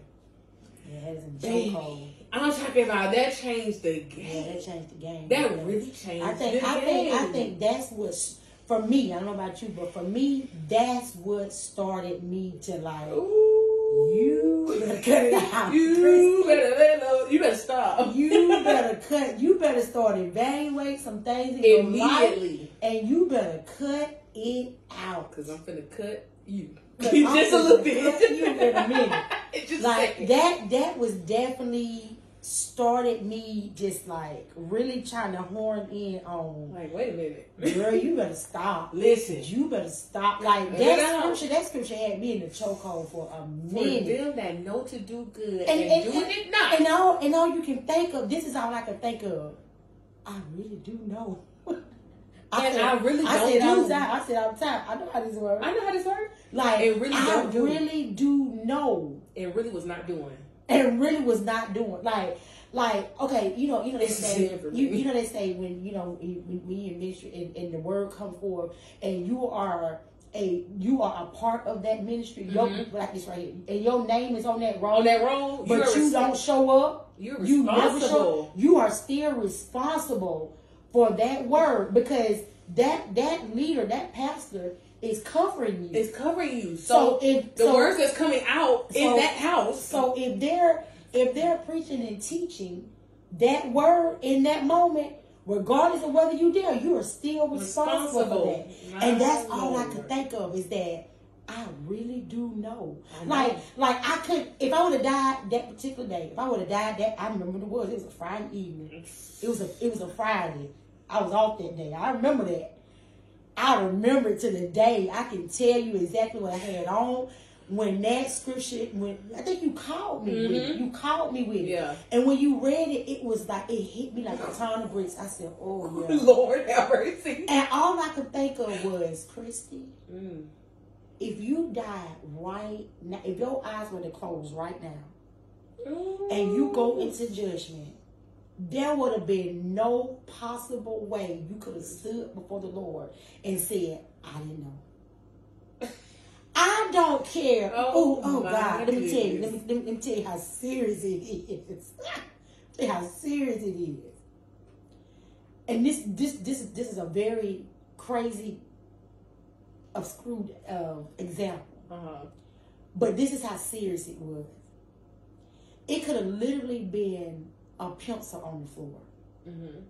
yeah, had us in chokehold. I'm talking about that changed the game. Yeah, that changed the game. That really changed I think the I game. think I think that's what's for me. I don't know about you, but for me, that's what started me to like Ooh, you better cut it out. you better let know. You better stop You better cut. You better start evaluating some things in your life, immediately and you better cut it out. because I'm finna cut you just I'm a little bit. you in a minute. just like that that was definitely started me just like really trying to horn in on Like, wait a minute. girl you better stop Listen, you better stop like Cut it out. that scripture that scripture had me in the chokehold for a for minute them that know to do good And- and, and- doing and- it not. and all and all you can think of this is all I can think of I really do know And I really I don't said all do- the time I said all the time I know how this works I know how this works. like it really I don't do. really do know It really was not doing. And really was not doing like like okay you know you know they say you, me. you know they say when you know when we in ministry and, and the word come forth and you are a you are a part of that ministry your Mhm. like this right here and your name is on that roll On that road, but res- don't show up You're you never show responsible. you are still responsible for that word because that that leader that pastor is covering you It's covering you. So So, if- the so- words that's coming out so- in that house. So if they're if they're preaching and teaching that word in that moment, regardless of whether you there, you are still responsible, Responsible. for that. And that's My all I Lord. could think of is that I really do know. Know. Like like I could if I would have died that particular day, if I would have died that I remember the was it was a Friday evening. It was a it was a Friday. I was off that day. I remember that. I remember to the day. I can tell you exactly what I had on when that scripture. When I think you called me with it. Mhm. You called me with it. And when you read it, it was like it hit me like a ton of bricks. I said, "Oh yeah." Lord have mercy. and all I could think of was Christy. Mm. If you died right now, if your eyes were to close right now, and you go into judgment, there would have been no possible way you could have stood before the Lord and said, I didn't know. I don't care. Oh, Oh, oh, God. Let me tell you. Let me, let me, let me tell you how serious it is. how serious it is. And this this this is this is a very crazy obscure uh, example. Uh-huh. But this is how serious it was. It could have literally been a pencil on the floor. Mhm.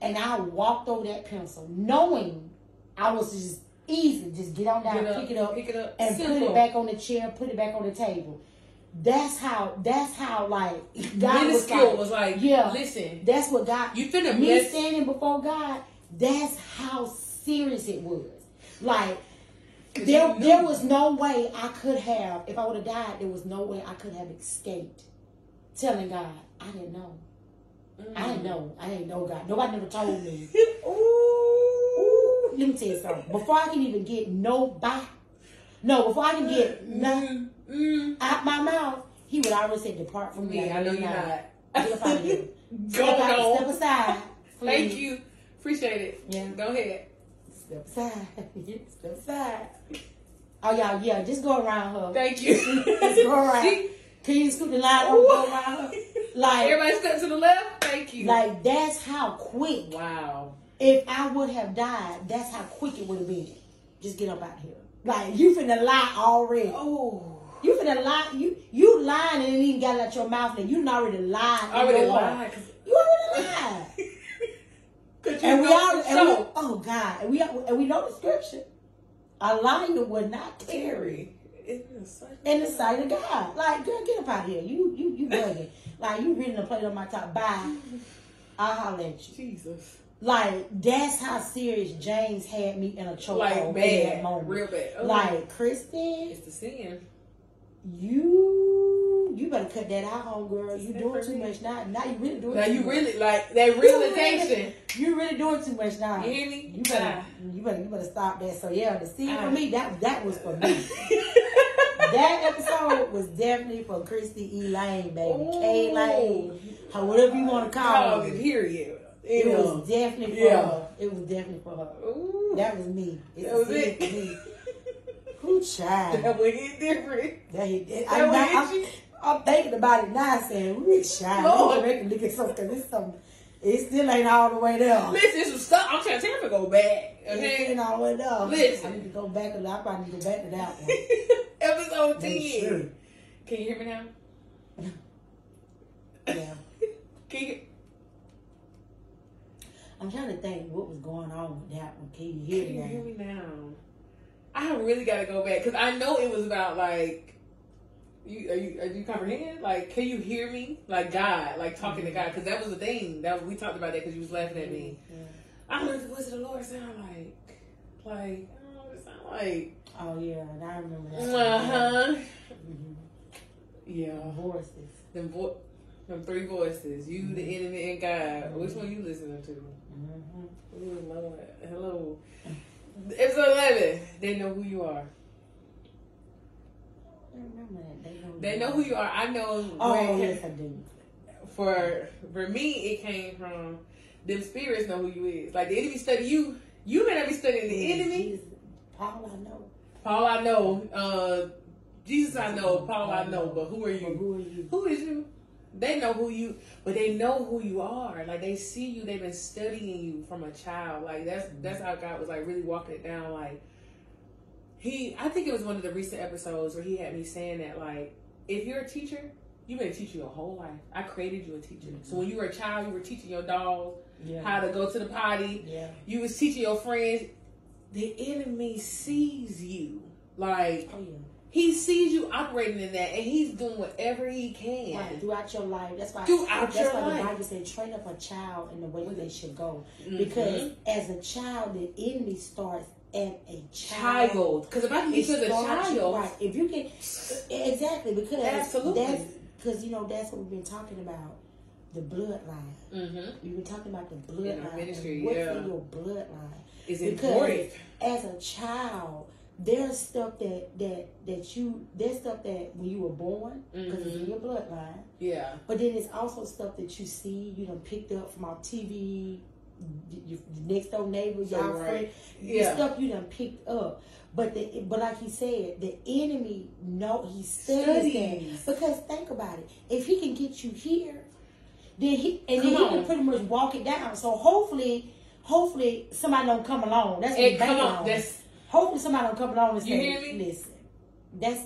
And I walked over that pencil knowing I was just easy. Just get on down, Get up, pick it up, pick it up. and put it back on the chair, put it back on the table. That's how, that's how like, God was like, was like, yeah. listen, that's what God, you finna me mess. standing before God, that's how serious it was. Like there, there was no way I could have, if I would have died, there was no way I could have escaped telling God, I didn't know. I didn't know. I didn't know God. Nobody never told me. Ooh. Ooh, let me tell you something. Before I can even get no bite, no, before I can get nothing Mm, mm. out my mouth, he would already say, "Depart from me." I know you're not. Get up out of here. Go Step, out, step aside. Thank you. Appreciate it. Yeah. Go ahead. Step aside. step aside. Oh yeah, yeah. Just go around her. Thank you. Just go around. Can you scoot the line over? Go around her. Like, Everybody step to the left. Thank you. like that's how quick. wow. If I would have died, that's how quick it would have been. Just get up out here. Like you finna lie already. Oh. You finna lie. You you lying and it even got out your mouth. And you already lied. Already lied. You already lied. And we all and we, oh God, and we and we know the scripture. A liar would not tarry. In the sight in the sight of God. Like, girl, get up out here. You you you bugging. Like you reading the plate on my top. Bye. I'll holler at you. Jesus. Like that's how serious James had me in a chokehold Like bad. moment. Real bad. Oh. Like Kristen, It's the sin. you you better cut that out, home girl. You doing too me. much now. Now you really doing. Now too you much. really like that You realization. really, you really doing too much now. You hear me? You better, Ah. you better, you better stop that. So yeah, the scene Ah. for me that that was for me. that episode was definitely for Christy E. Lane, baby, K. Lane, or whatever you want to call it. period. It Yeah. was definitely for Yeah. her. It was definitely for her. Ooh. That was me. It's That was it. me. Who child? That would hit different. That hit, That I'm, not, hit I'm. I'm thinking about it now, saying, "We child." Lord. I'm making look at something because it's something. It still ain't all the way there. Listen, some stuff. I'm trying to tell you to go back. It Okay. ain't all the way there. Listen. I need to go back. To, I probably need to go back to that one. Episode Make 10. sure. Can you hear me now? Yeah. Can you, I'm trying to think what was going on with that one. Can you can hear you hear me? me now? I really got to go back because I know it was about like. You, are you are you comprehend? Like, can you hear me? Like God, like talking to God, because that was the thing that we talked about that because you was laughing at me. Yeah. I don't know what the voice of the Lord sound like. Like, I don't know what it sound like. Oh yeah, and I remember that. Uh huh. Mhm. Yeah. Voices. Them vo- them three voices. You, the enemy, and God. Which one you listening to? Mm-hmm. Ooh, Lord. Hello. Episode 11. They know who you are. They know. They know who you are. I know. Oh yes, I do. For for me, it came from them spirits know who you is. Like the enemy study you. You may not be studying the enemy. Jesus. Paul, I know. Paul, I know. Uh, Jesus, I know. Paul, I know. But who are you? who are you? Who is you? They know who you, but they know who you are. Like they see you. They've been studying you from a child. Like that's that's how God was like really walking it down. Like he, I think it was one of the recent episodes where he had me saying that like, if you're a teacher, you've been teaching your whole life. I created you a teacher. So when you were a child, you were teaching your dog Yeah. how to go to the potty. Yeah. You was teaching your friends. The enemy sees you. Like Oh yeah. he sees you operating in that, and he's doing whatever he can. Right, throughout your life. That's why. Throughout that's your why life. the Bible said, train up a child in the way they should go. Mhm. Because as a child, the enemy starts at a child. Because if I can get you as a child, right? If you can, exactly because Absolutely. That's because you know that's what we've been talking about, the bloodline. mm-hmm. We've been talking about the In bloodline. ministry, and what's yeah. in your bloodline? is important. as a child, there's stuff that that that you there's stuff that when you were born because it's in Mhm. your bloodline. Yeah, But then it's also stuff that you see, you know, picked up from our TV, your next door neighbor, So, y'all right. friend, Yeah. the stuff you done picked up. But the but like he said, the enemy know he studies, Studies. that because think about it. If he can get you here, then he and Come then he can pretty much walk it down. So hopefully, hopefully somebody don't come along. That's he's come on, on. that's Hopefully somebody don't come along and You say, hear me? "Listen, that's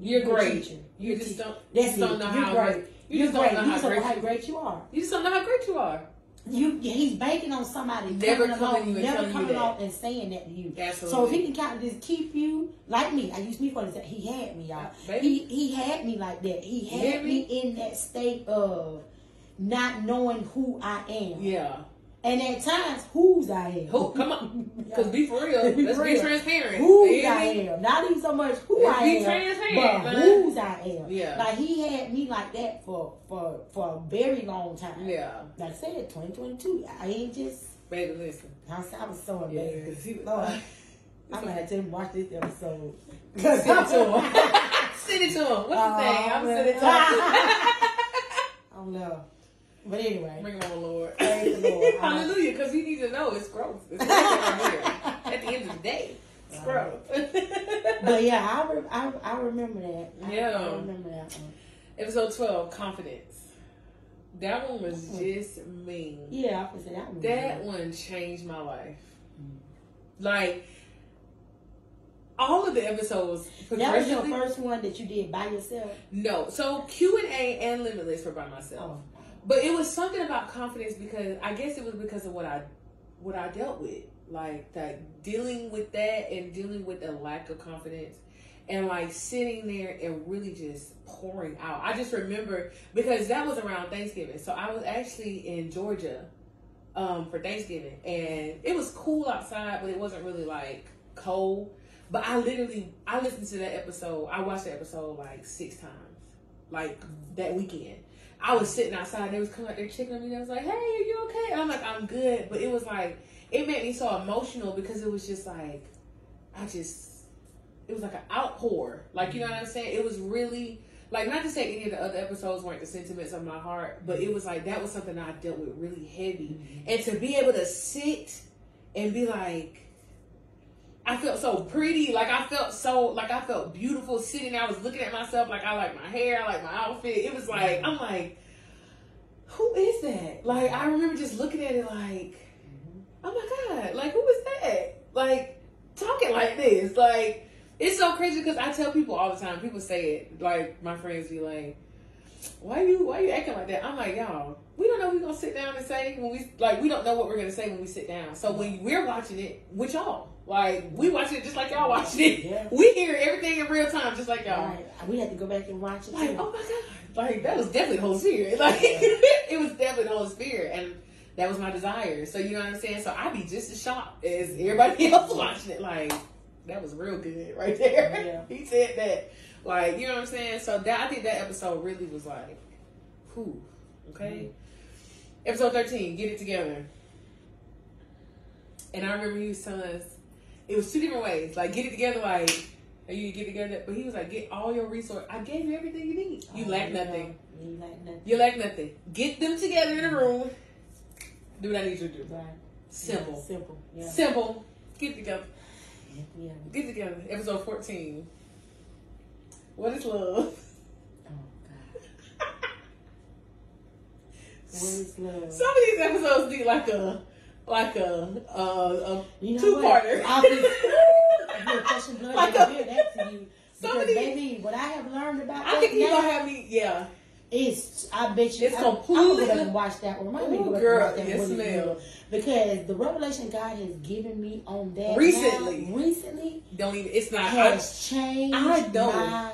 you're great. teacher. You You're just teacher. don't. That's you just it. don't know You're how great. great. You just don't know You how just don't know great. how You, great you are. you just don't know how great you are. You, he's banking on somebody Never coming coming along, never coming along and saying that to you. Absolutely. So if he can kind of just keep you like me, I use me for example. He had me, y'all. Baby. He he had me like that. He had me in that state of not knowing who I am. Yeah. And at times, who's I am? Who? Come on, because be for real. Be Let's for be real. transparent. Who's You I am. Not even so much who Let's I be am, transparent, but man. whose I am. Yeah. Like he had me like that for for for a very long time. Yeah, Like I said, 2022. I ain't just. baby, listen. I was, I was so Yeah, embarrassed. 'cause he was- Lord, I'm gonna have to watch this episode. Send it to him. Send it to him. What's his oh, name? I'm sending it to him. I don't know. But anyway. Bring him on, Lord. Praise the Lord. Hallelujah, because he needs to know it's growth. It's growth. At the end of the day, it's growth. But yeah, I, re- I, I remember that. I, Yeah. I remember that one. Episode 12, confidence. That one was mm-hmm. just mean. Yeah, I was that one. That one changed my life. Mm-hmm. Like, all of the episodes. That was your first one that you did by yourself. No, so Q and A and Limitless were by myself. Oh, But it was something about confidence because I guess it was because of what I what I dealt with. Like that dealing with that and dealing with the lack of confidence and like sitting there and really just pouring out. I just remember because that was around Thanksgiving. So I was actually in Georgia um for Thanksgiving and it was cool outside but it wasn't really like cold. But I literally I listened to that episode. I watched the episode like six times. Like that weekend. I was sitting outside. They was coming out there checking on me. They was like, "Hey, are you okay?" And I'm like, "I'm good." But it was like it made me so emotional because it was just like I just it was like an outpour. Like you know what I'm saying? It was really like not to say any of the other episodes weren't the sentiments of my heart, but it was like that was something I dealt with really heavy. Mm-hmm. And to be able to sit and be like I felt so pretty, like I felt so like I felt beautiful sitting. I was looking at myself like I like my hair, I like my outfit. It was like I'm like, who is that? Like I remember just looking at it like, oh my god, like who is that? Like talking like this, like it's so crazy because I tell people all the time. People say it like my friends be like, why you why you acting like that? I'm like y'all. We don't know we're gonna sit down and say when we like we don't know what we're gonna say when we sit down. So when we're watching it with y'all, like we watch it just like y'all watching it. Yeah. We hear everything in real time just like y'all. Right. We had to go back and watch it. Like, too. oh my god. Like that was definitely the Holy Spirit. Like it was definitely the Holy Spirit. And that was my desire. So you know what I'm saying? So I'd be just as shocked as everybody else watching it. Like, that was real good right there. Yeah. he said that. Like, you know what I'm saying? So that I think that episode really was like, whew. Okay. Mm-hmm. Episode 13, get it together. And I remember was telling us it was two different ways. Like get it together like you get together but he was like get all your resources. I gave you everything you need. You Oh, lack nothing. You lack nothing. You lack nothing. Get them together in a room. Do what I need you to do. Right. Simple. Yeah, simple. Yeah. Simple. Get together. yeah. Get together. Episode 14. What is love? Oh God. What is love? Some of these episodes need like a like a uh, a You know two what? parter. I'll be, I'll be touching blood Like a- hear that to you. Because Somebody- baby, what I have learned about I think he's now gonna have me. Yeah, is, I bet you, It's I, I'm gonna go and watch that one. Might need to Ooh, girl, that yes, one ma'am. Because the revelation God has given me on that Recently. now, recently don't even. It's not. I, has changed I know. my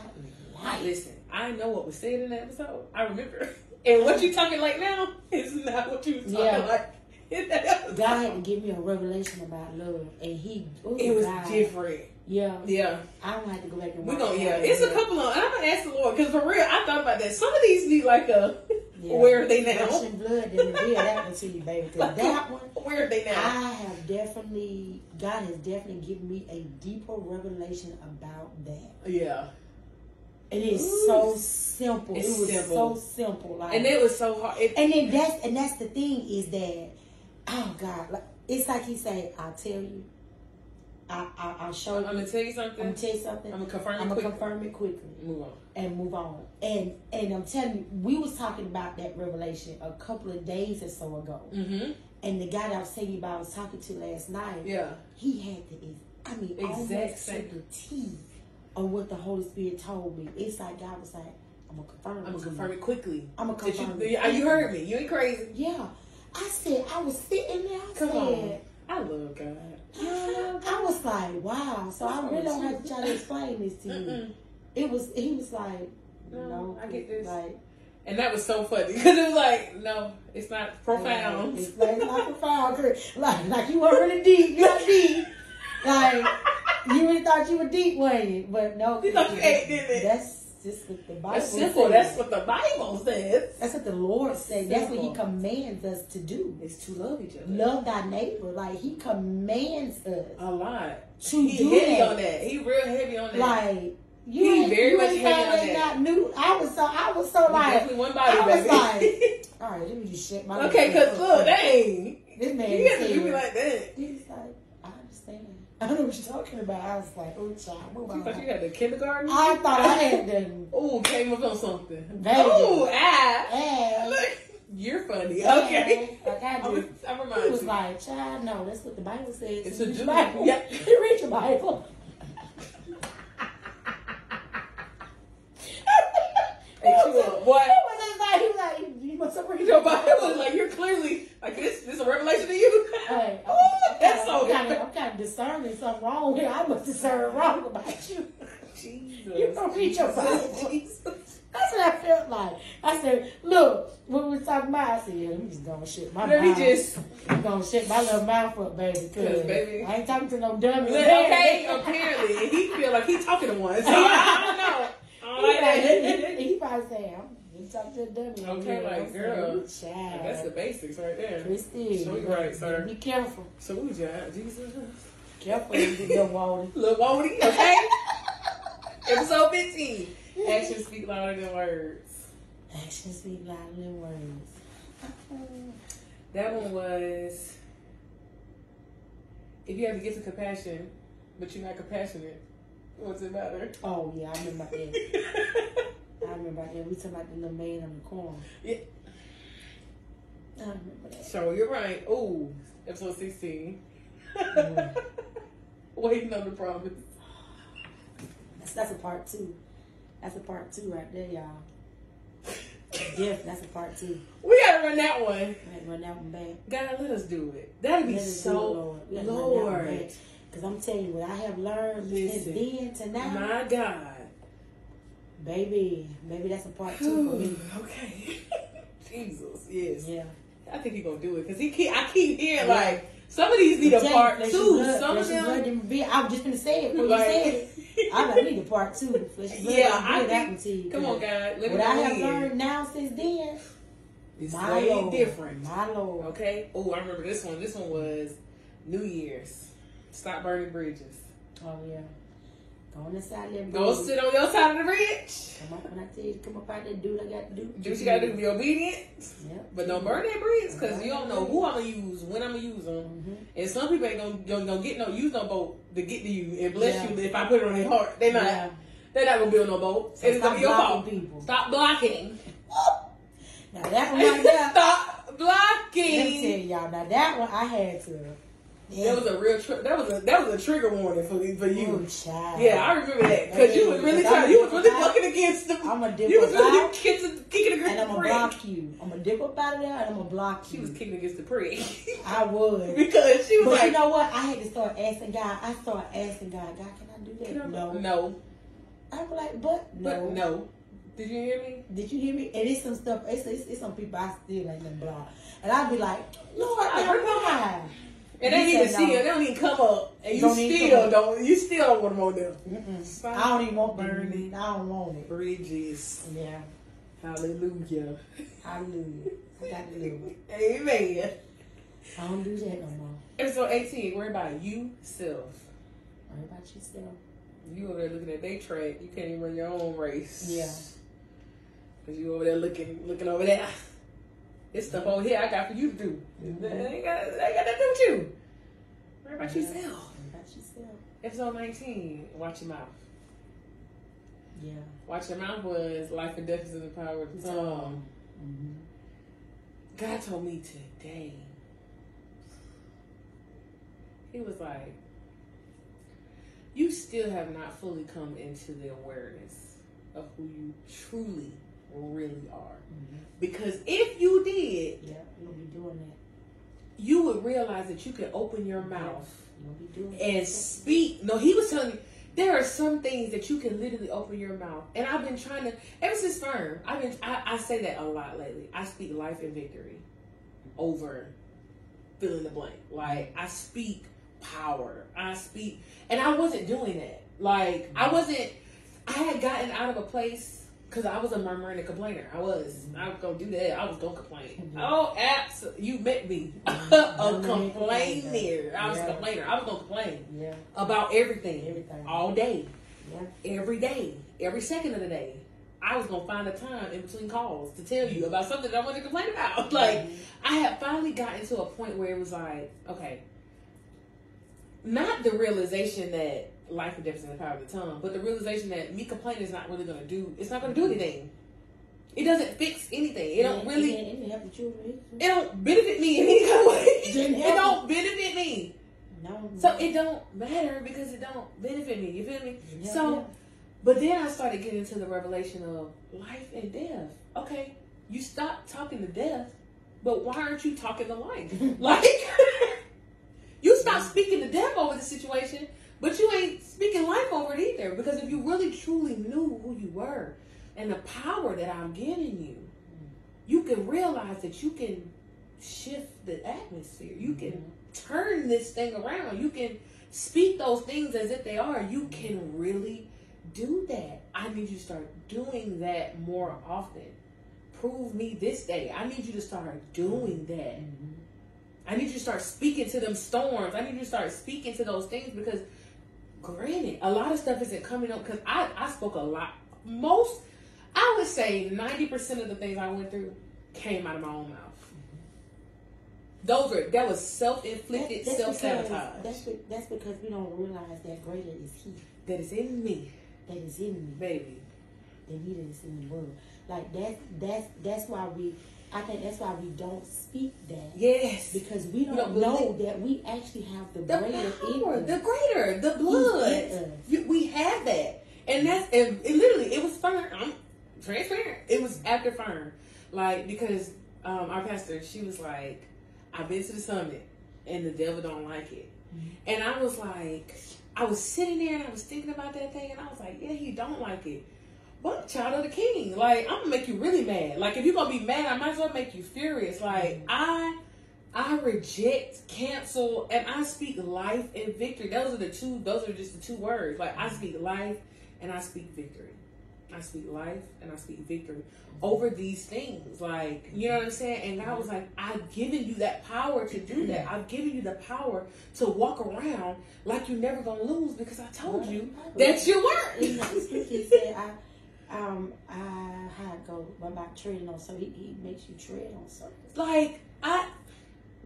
life. listen. I know what was said in the episode. I remember, and what you talking like now is not what you was talking Yeah. like that. God had to give me a revelation about love, and He, oh it was God. different. Yeah, Yeah, I don't have to go back and we watch. gonna. Yeah, it's a couple of. And I'm gonna ask the Lord because for real, I thought about that. Some of these need like a. Yeah. Where are they now? Flesh and blood didn't reveal that one to you, baby. 'Cause that one, Where are they now? I have definitely, God has definitely given me a deeper revelation about that. yeah, And It is Ooh. so simple. It's it was simple. so simple. Like, and it was so hard. It, and then that's and that's the thing is that, oh God, like it's like He said, "I'll tell you, I, I I'll show I'm you, gonna tell you something. I'm gonna tell you something, I'm gonna confirm it I'm it gonna confirm it quickly." Move on. and move on. And and I'm telling you, we was talking about that revelation a couple of days or so ago. Mm-hmm. And the guy that I was telling you about, I was talking to last night. Yeah. He had the, I mean, Exact almost to same. the T of what the Holy Spirit told me. It's like God was like, I'm gonna confirm. I'm gonna confirm you. it quickly. I'm gonna Did confirm you, it. you heard me. You ain't crazy. Yeah. I said, I was sitting there. I Come said, on. I love God. Yeah, I was like, wow. So I really don't have to try to explain this to you. Mm-mm. It was. He was like, No, no, I get this. Like, And that was so funny because it was like, no, it's not profound. It's like it's not profound. Like, like you were really deep. You're deep. Like you really thought you were deep, weren't you? But no, You thought you ate, didn't it? That's just what the Bible That's simple. says. That's what the Bible says. That's what the Lord says. That's what He commands us to do. It's to love each other. Love thy neighbor. Like He commands us a lot. to he do heavy that. on that. He real heavy on that. Like you He ain't, very you much ain't heavy had on that. that. Not new. I was so. I was so He like. one body, I was baby. like, all right, let me just shut my. okay, cause look, dang, This man you to said- do me like that. He's like, I don't know what you're talking about. I was like, oh, child, move You thought you had the kindergarten? I thought I had done. Oh, came up on something. Oh, ah. Yeah. Look, you're funny. Yeah, Okay. Like I I'm, just. I'm He was you. like, child, no, that's what the Bible says. It's You a your Bible. You read your Bible. Hey, chill up, boy. He was like, he was like, you must have read Your Bible like you're clearly like this. This a revelation to you. Hey, I'm, Ooh, that's I'm, so kind good. of, I'm kind of discerning something wrong here. I must discern wrong about you. Jesus. You don't read your Bible. Jesus. That's what I felt like. I said, look, when we was talking about, I said, yeah, let me just go and shut my Let me mouth. just. I'm gonna shut my little mouth up, baby. because baby- I ain't talking to no dummy. Look, okay, apparently he feel like he talking to one. So I don't know. I don't like he, he probably say, I'm talking to a. Okay, like, girl, Child. That's the basics right there. Christy, Show you right, sir. Be careful. So who's that? Jesus. Careful little water. Look, Wody, okay? Episode 15. Actions speak louder than words. Actions speak louder than words. That one was if you have the gift of compassion, but you're not compassionate, what's it matter? Oh yeah, I remember that. I remember that. We talking about the little man on the corner. Yeah. I remember that. So you're right. Ooh, episode 16. Mm. Waiting on the promise. That's, that's a part two. That's a part two right there, y'all. Death, that's a part two. We gotta run that one. To run that one back. God, let us do it. That'd be do it, so Lord. We gotta run that one Lord. Cause I'm telling you what I have learned since Listen. then to now, My God. Baby, maybe that's a part two for me. okay. Jesus, yes. Yeah. I think he gonna do it because he keep. I keep hearing like some of these need a part two. blood, Some of and blood I'm just gonna say it before you said it. I need a part two. Blood Yeah, I think- to you. Come on, God. Let What I have when. learned now since then, It's my way Lord, different. My Lord. Okay. Oh, I remember this one. This one was New Year's. Stop burning bridges. Oh yeah. Go on inside there. Go bridge. sit on your side of the bridge. Come up when I tell you to come up out there, do what I got to do. Do what you gotta do. Be obedient, Yep. but don't burn that bridge because you don't know who I'm gonna use, when I'm gonna use them. Mhm. And some people ain't gonna, gonna, gonna get no use no boat to get to you and bless Yeah. you if I put it on their heart. They not. Yeah. They're not gonna build no boat. So it's stop gonna be your blocking fault. people. Stop blocking. Now that one right there. Stop Let me tell blocking. y'all. Now that one I had to. That was a real. Tri- that was a that was a trigger warning for for you. Ooh, child. Yeah, I remember that because you was really trying. You was really fucking against the. I'm a dip You was really out, kicking, kicking against and I'm gonna block you. I'm gonna dip up out of there and I'm gonna block you. She was kicking against the prick I would. because she was But like, you know what? I had to start asking God. I started asking God, God, can I do that? "Can I- no. no, I was like, but no. but no. Did you hear me? Did you hear me? And it's some stuff. It's, it's, it's some people I still like them block. And I'd be like, Lord, now why? And they He need to see no. it. They don't even come up, and you Don't still don't. You still don't want them on them. Mm-mm. I don't even want burning. Mm-hmm. burning. I don't want it. Bridges. Yeah. Hallelujah. Hallelujah. I got to do it. Amen. I don't do that no more. Episode 18, worry about you self. Worry about yourself. You over there looking at their track, you can't even run your own race. Yeah. Cause you over there looking looking over there. This stuff over here I got for you to do. Mhm. That ain't got, that ain't got nothing to do with you. Worry about Yeah. yourself. About yourself. Episode 19, watch your mouth. Yeah. Watch your mouth was life and death is in the power of the tongue. Mm-hmm. God told me today. He was like, You still have not fully come into the awareness of who you truly, really are. Mm-hmm. Because if you did, Yeah. You'll be doing that. you would realize that you can open your mouth You'll be doing and speak. No, he was telling me, there are some things that you can literally open your mouth. And I've been trying to ever since firm. I've been I, I say that a lot lately. I speak life and victory over fill in the blank. Like I speak power. I speak, and I wasn't doing that. Like I wasn't. I had gotten out of a place because I was a murmurer and a complainer. I was. I was gonna do that. I was gonna complain. Mhm. Oh, absolutely. You met me a complainer. I was Yeah. a complainer. I was gonna complain Yeah. about everything, Everything. all day, Yeah. every day, every second of the day. I was gonna find a time in between calls to tell you about something that I wanted to complain about. Like Mhm. I had finally gotten to a point where it was like, okay, not the realization that life and death is in the power of the tongue, but the realization that me complaining is not really gonna do. It's not gonna do anything. It doesn't fix anything. It don't really. It didn't help the children. It don't benefit me in any kind of way. It don't benefit me. No. So it don't matter because it don't benefit me. You feel me? Yeah, so, yeah. but then I started getting into the revelation of life and death. Okay, you stop talking to death, but why aren't you talking to life? like, you stop speaking to death over the situation, but you ain't speaking life over it either. Because if you really truly knew who you were and the power that I'm giving you, you can realize that you can shift the atmosphere. You can turn this thing around. You can speak those things as if they are. You can really do that. I need you to start doing that more often. Prove me this day. I need you to start doing that. Mhm. I need you to start speaking to them storms. I need you to start speaking to those things because, granted, a lot of stuff isn't coming up because I, I spoke a lot. Most, I would say 90% of the things I went through came out of my own mouth. Those were, that was self inflicted, That- self sabotage. That's that's because we don't realize that greater is He That is in me, that is in me baby. than He that is in the world. Like that. That's that's why we. I think that's why we don't speak that Yes. because we don't, don't know that we actually have the, The greater power, the greater, the blood. You, we have that, and that's and it literally it was fun. I'm transparent. It was after firm, like because um, our pastor, she was like, "I've been to the summit, and the devil don't like it," and I was like, I was sitting there and I was thinking about that thing, and I was like, "Yeah, he don't like it." But I'm child of the king. Like, I'm gonna make you really mad. Like, if you're gonna be mad, I might as well make you furious. Like, I I reject, cancel, and I speak life and victory. Those are the two. Those are just the two words. Like I speak life and I speak victory. I speak life and I speak victory over these things. Like you know what I'm saying. And God was like, I've given you that power to do that. I've given you the power to walk around like you're never gonna lose because I told you that you weren't. The scripture, he said, "I, um, I it go about treading on so he, he makes you tread on serpents. like I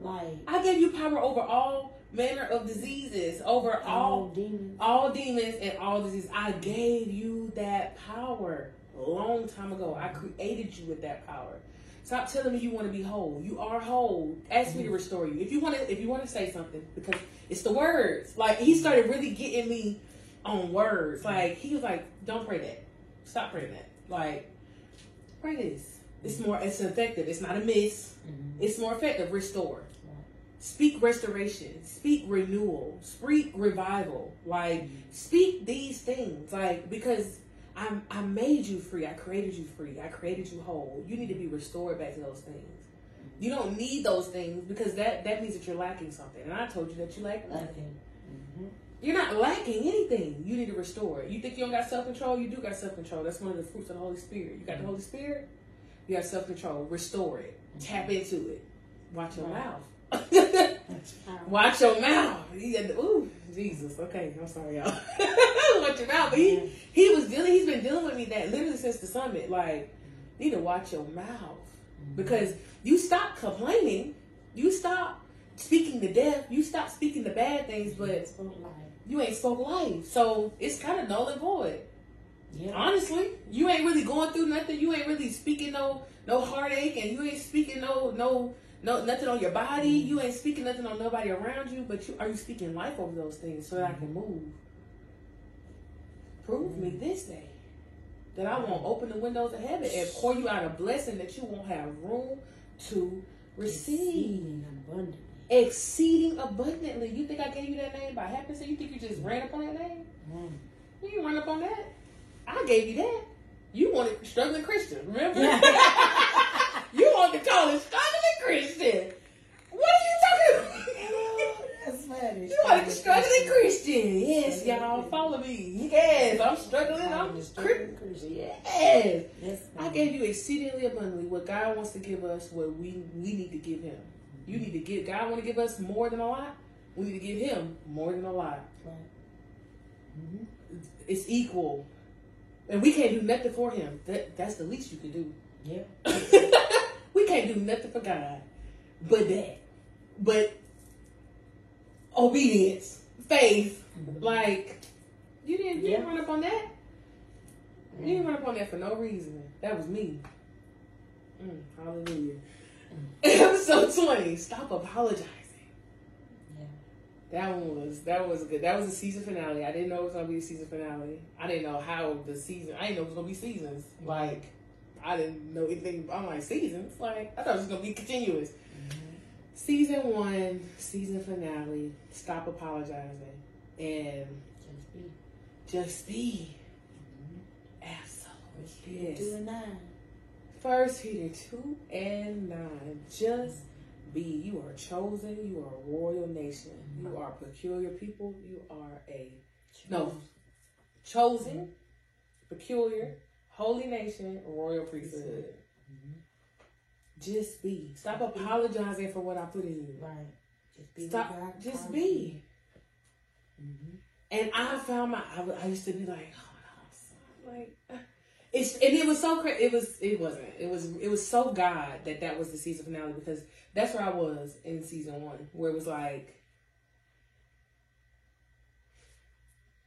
Like I gave you power over all manner of diseases, over all all demons. all demons and all diseases. I gave you that power a long time ago. I created you with that power. Stop telling me you want to be whole. You are whole. Ask me to restore you. If you want to, if you want to say something, because it's the words. Like he started really getting me on words. Like he was like, "Don't pray that. Stop praying that. Like pray this. It's mm-hmm. more. It's effective. It's not a miss. Mhm. It's more effective. Restore. Speak restoration. Speak renewal. Speak revival. Like mm-hmm. speak these things. Like because I I made you free. I created you free. I created you whole. You need to be restored back to those things. You don't need those things because that that means that you're lacking something. And I told you that you lack nothing. Nothing. You're not lacking anything. You need to restore it. You think you don't got self control? You do got self control. That's one of the fruits of the Holy Spirit. You got the Holy Spirit. You got self control. Restore it. Tap into it. Watch your Right. mouth. Watch your mouth. He had the, ooh, Jesus. Okay, I'm sorry, y'all. watch your mouth. But he he was dealing. He's been dealing with me that literally since the summit. Like, you need to watch your mouth because you stop complaining. You stop speaking the death. You stop speaking the bad things, but. You ain't spoke life. So it's kind of null and void. Yeah. Honestly, you ain't really going through nothing. You ain't really speaking no no heartache, and you ain't speaking no no no nothing on your body. Mm-hmm. You ain't speaking nothing on nobody around you. But you are you speaking life over those things so that I can move. Prove me mm-hmm. this day that I won't open the windows of heaven and pour you out a blessing that you won't have room to receive. Exceeding abundantly. Exceeding abundantly. You think I gave you that name by happenstance? You think you just ran up on that name? Mm. You didn't run up on that. I gave you that. You wanted struggling Christian, remember? Yeah. you wanted to call it struggling Christian. What are you talking about? You are a struggling Christian. Yes, y'all follow me. Yes, I'm struggling. I'm Struggling Christian. Yes. Yes, I gave you exceedingly abundantly what God wants to give us, what we we need to give Him. You need to give God want to give us more than a lot. We need to give Him more than a lot. Right. Mm-hmm. It's equal, and we can't do nothing for Him. That that's the least you can do. Yeah. we can't do nothing for God, but that, but obedience, faith. Like you didn't, you didn't run up on that. You didn't run up on that for no reason. That was me. Mm, hallelujah. Episode twenty. Stop apologizing. Yeah. That one was that was good. That was a season finale. I didn't know it was gonna be a season finale. I didn't know how the season. I didn't know it was gonna be seasons. Like I didn't know anything. I'm like seasons. Like I thought it was gonna be continuous. Mm-hmm. Season one, season finale. Stop apologizing and Just be. just be. Mm-hmm. Absolutely. Two Yes. and nine. First Peter two and nine. Just be. You are chosen. You are a royal nation. You are a peculiar people. You are a No. chosen, peculiar, holy nation, royal priesthood. Just be. Stop apologizing for what I put in you. Right. Just be. Stop. Just be. Mhm. And I found my. I used to be like, oh, no, like. It's, and it was so crazy. It was. It wasn't. It was. It was so God that that was the season finale because that's where I was in season one, where it was like,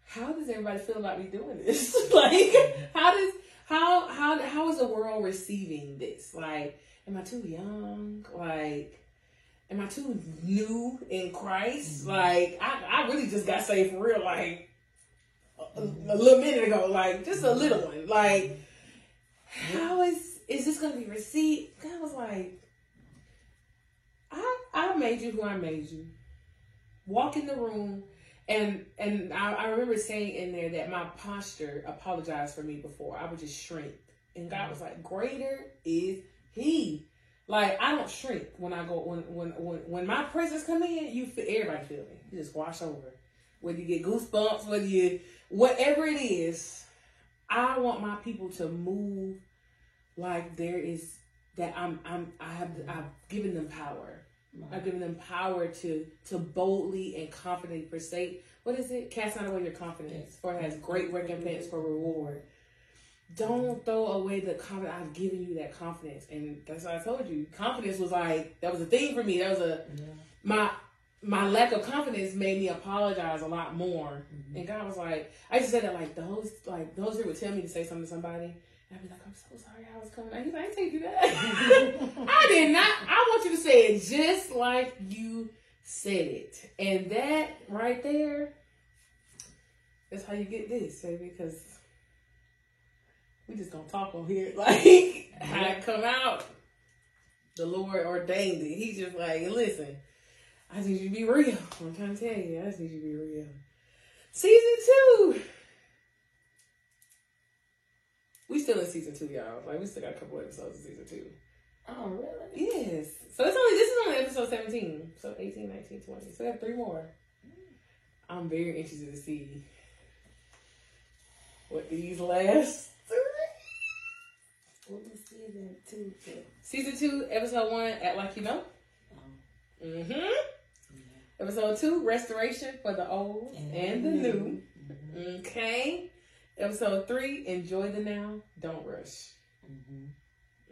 how does everybody feel about me doing this? like, how does how how how is the world receiving this? Like, am I too young? Like, am I too new in Christ? Mm-hmm. Like, I I really just got saved for real. Like, a, little minute ago. Like, just a little one. Like, how is is this gonna be received? God was like, I I made you who I made you. Walk in the room. And and I, I remember saying in there that my posture apologized for me before. I would just shrink. And God was like, Greater is he. Like I don't shrink when I go when when when, when my presence come in, you feel everybody feel me. You just wash over. Whether you get goosebumps, whether you whatever it is, I want my people to move like there is that I'm I'm I have I've given them power. I've given them power to to boldly and confidently forsake. What is it? Cast not away your confidence, for it has great recompense for reward. Don't throw away the confidence. I've given you that confidence, and that's what I told you. Confidence was like that was a thing for me. That was a Yeah. my my lack of confidence made me apologize a lot more. Mm-hmm. And God was like, I just said that like the Holy like the Holy Spirit would tell me to say something to somebody. And I'd be like, I'm so sorry I was coming. He's like, I ain't take you that. I did not. I want you to say it just like you said it. And that right there is how you get this, baby, because we just gonna talk on here. Like how it come out. The Lord ordained it. He's just like, listen, I just need you to be real. I'm trying to tell you, I just need you to be real. Season two. We still in season two, y'all. Like we still got a couple episodes of season two. Oh, really? Yes. So it's only this is only episode 17. So 18, 19, 20. So we have three more. I'm very interested to see what these last three. What was season two? Season two, episode one, Act Like You Know. Oh, Mm-hmm. Episode two, Restoration for the Old and the New. Mhm. Okay. Episode three, Enjoy the Now, Don't Rush. Mhm.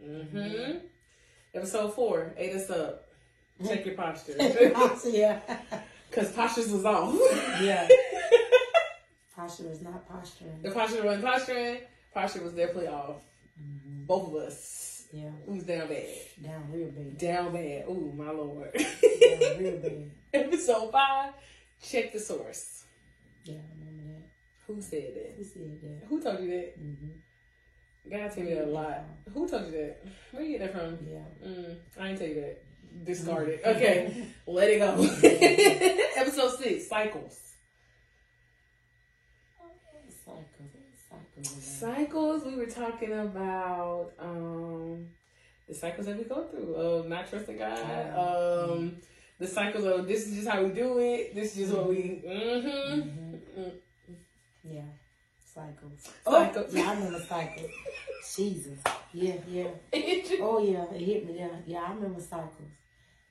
Mm-hmm. Episode four, Ate Us Up. Check your posture. yeah. Because postures was off. Yeah. Posture is not posturing. The posture wasn't posturing. Posture was definitely off. Mhm. Both of us. Yeah. Who's down bad? Down real bad. Down bad. Ooh, my lord. Down real bad. Episode five, check the source. Yeah, I remember that. Who said that? Who said that? Who told you that? Mm-hmm. God told me that a lot. Who told you that? Where you get that from? Yeah. Mm, I ain't tell you that. Discard it. Mhm. Okay, let it go. Episode six, cycles. Cycles. Cycles. We were talking about um, the cycles that we go through of not trusting God. Um, the cycles of this is just how we do it. This is just what we. Mm-hmm. Mhm. Yeah. Cycles. Cycles. Oh, yeah, I remember cycles. Jesus. Yeah, yeah. Oh, yeah. It hit me Yeah, Yeah, I remember cycles.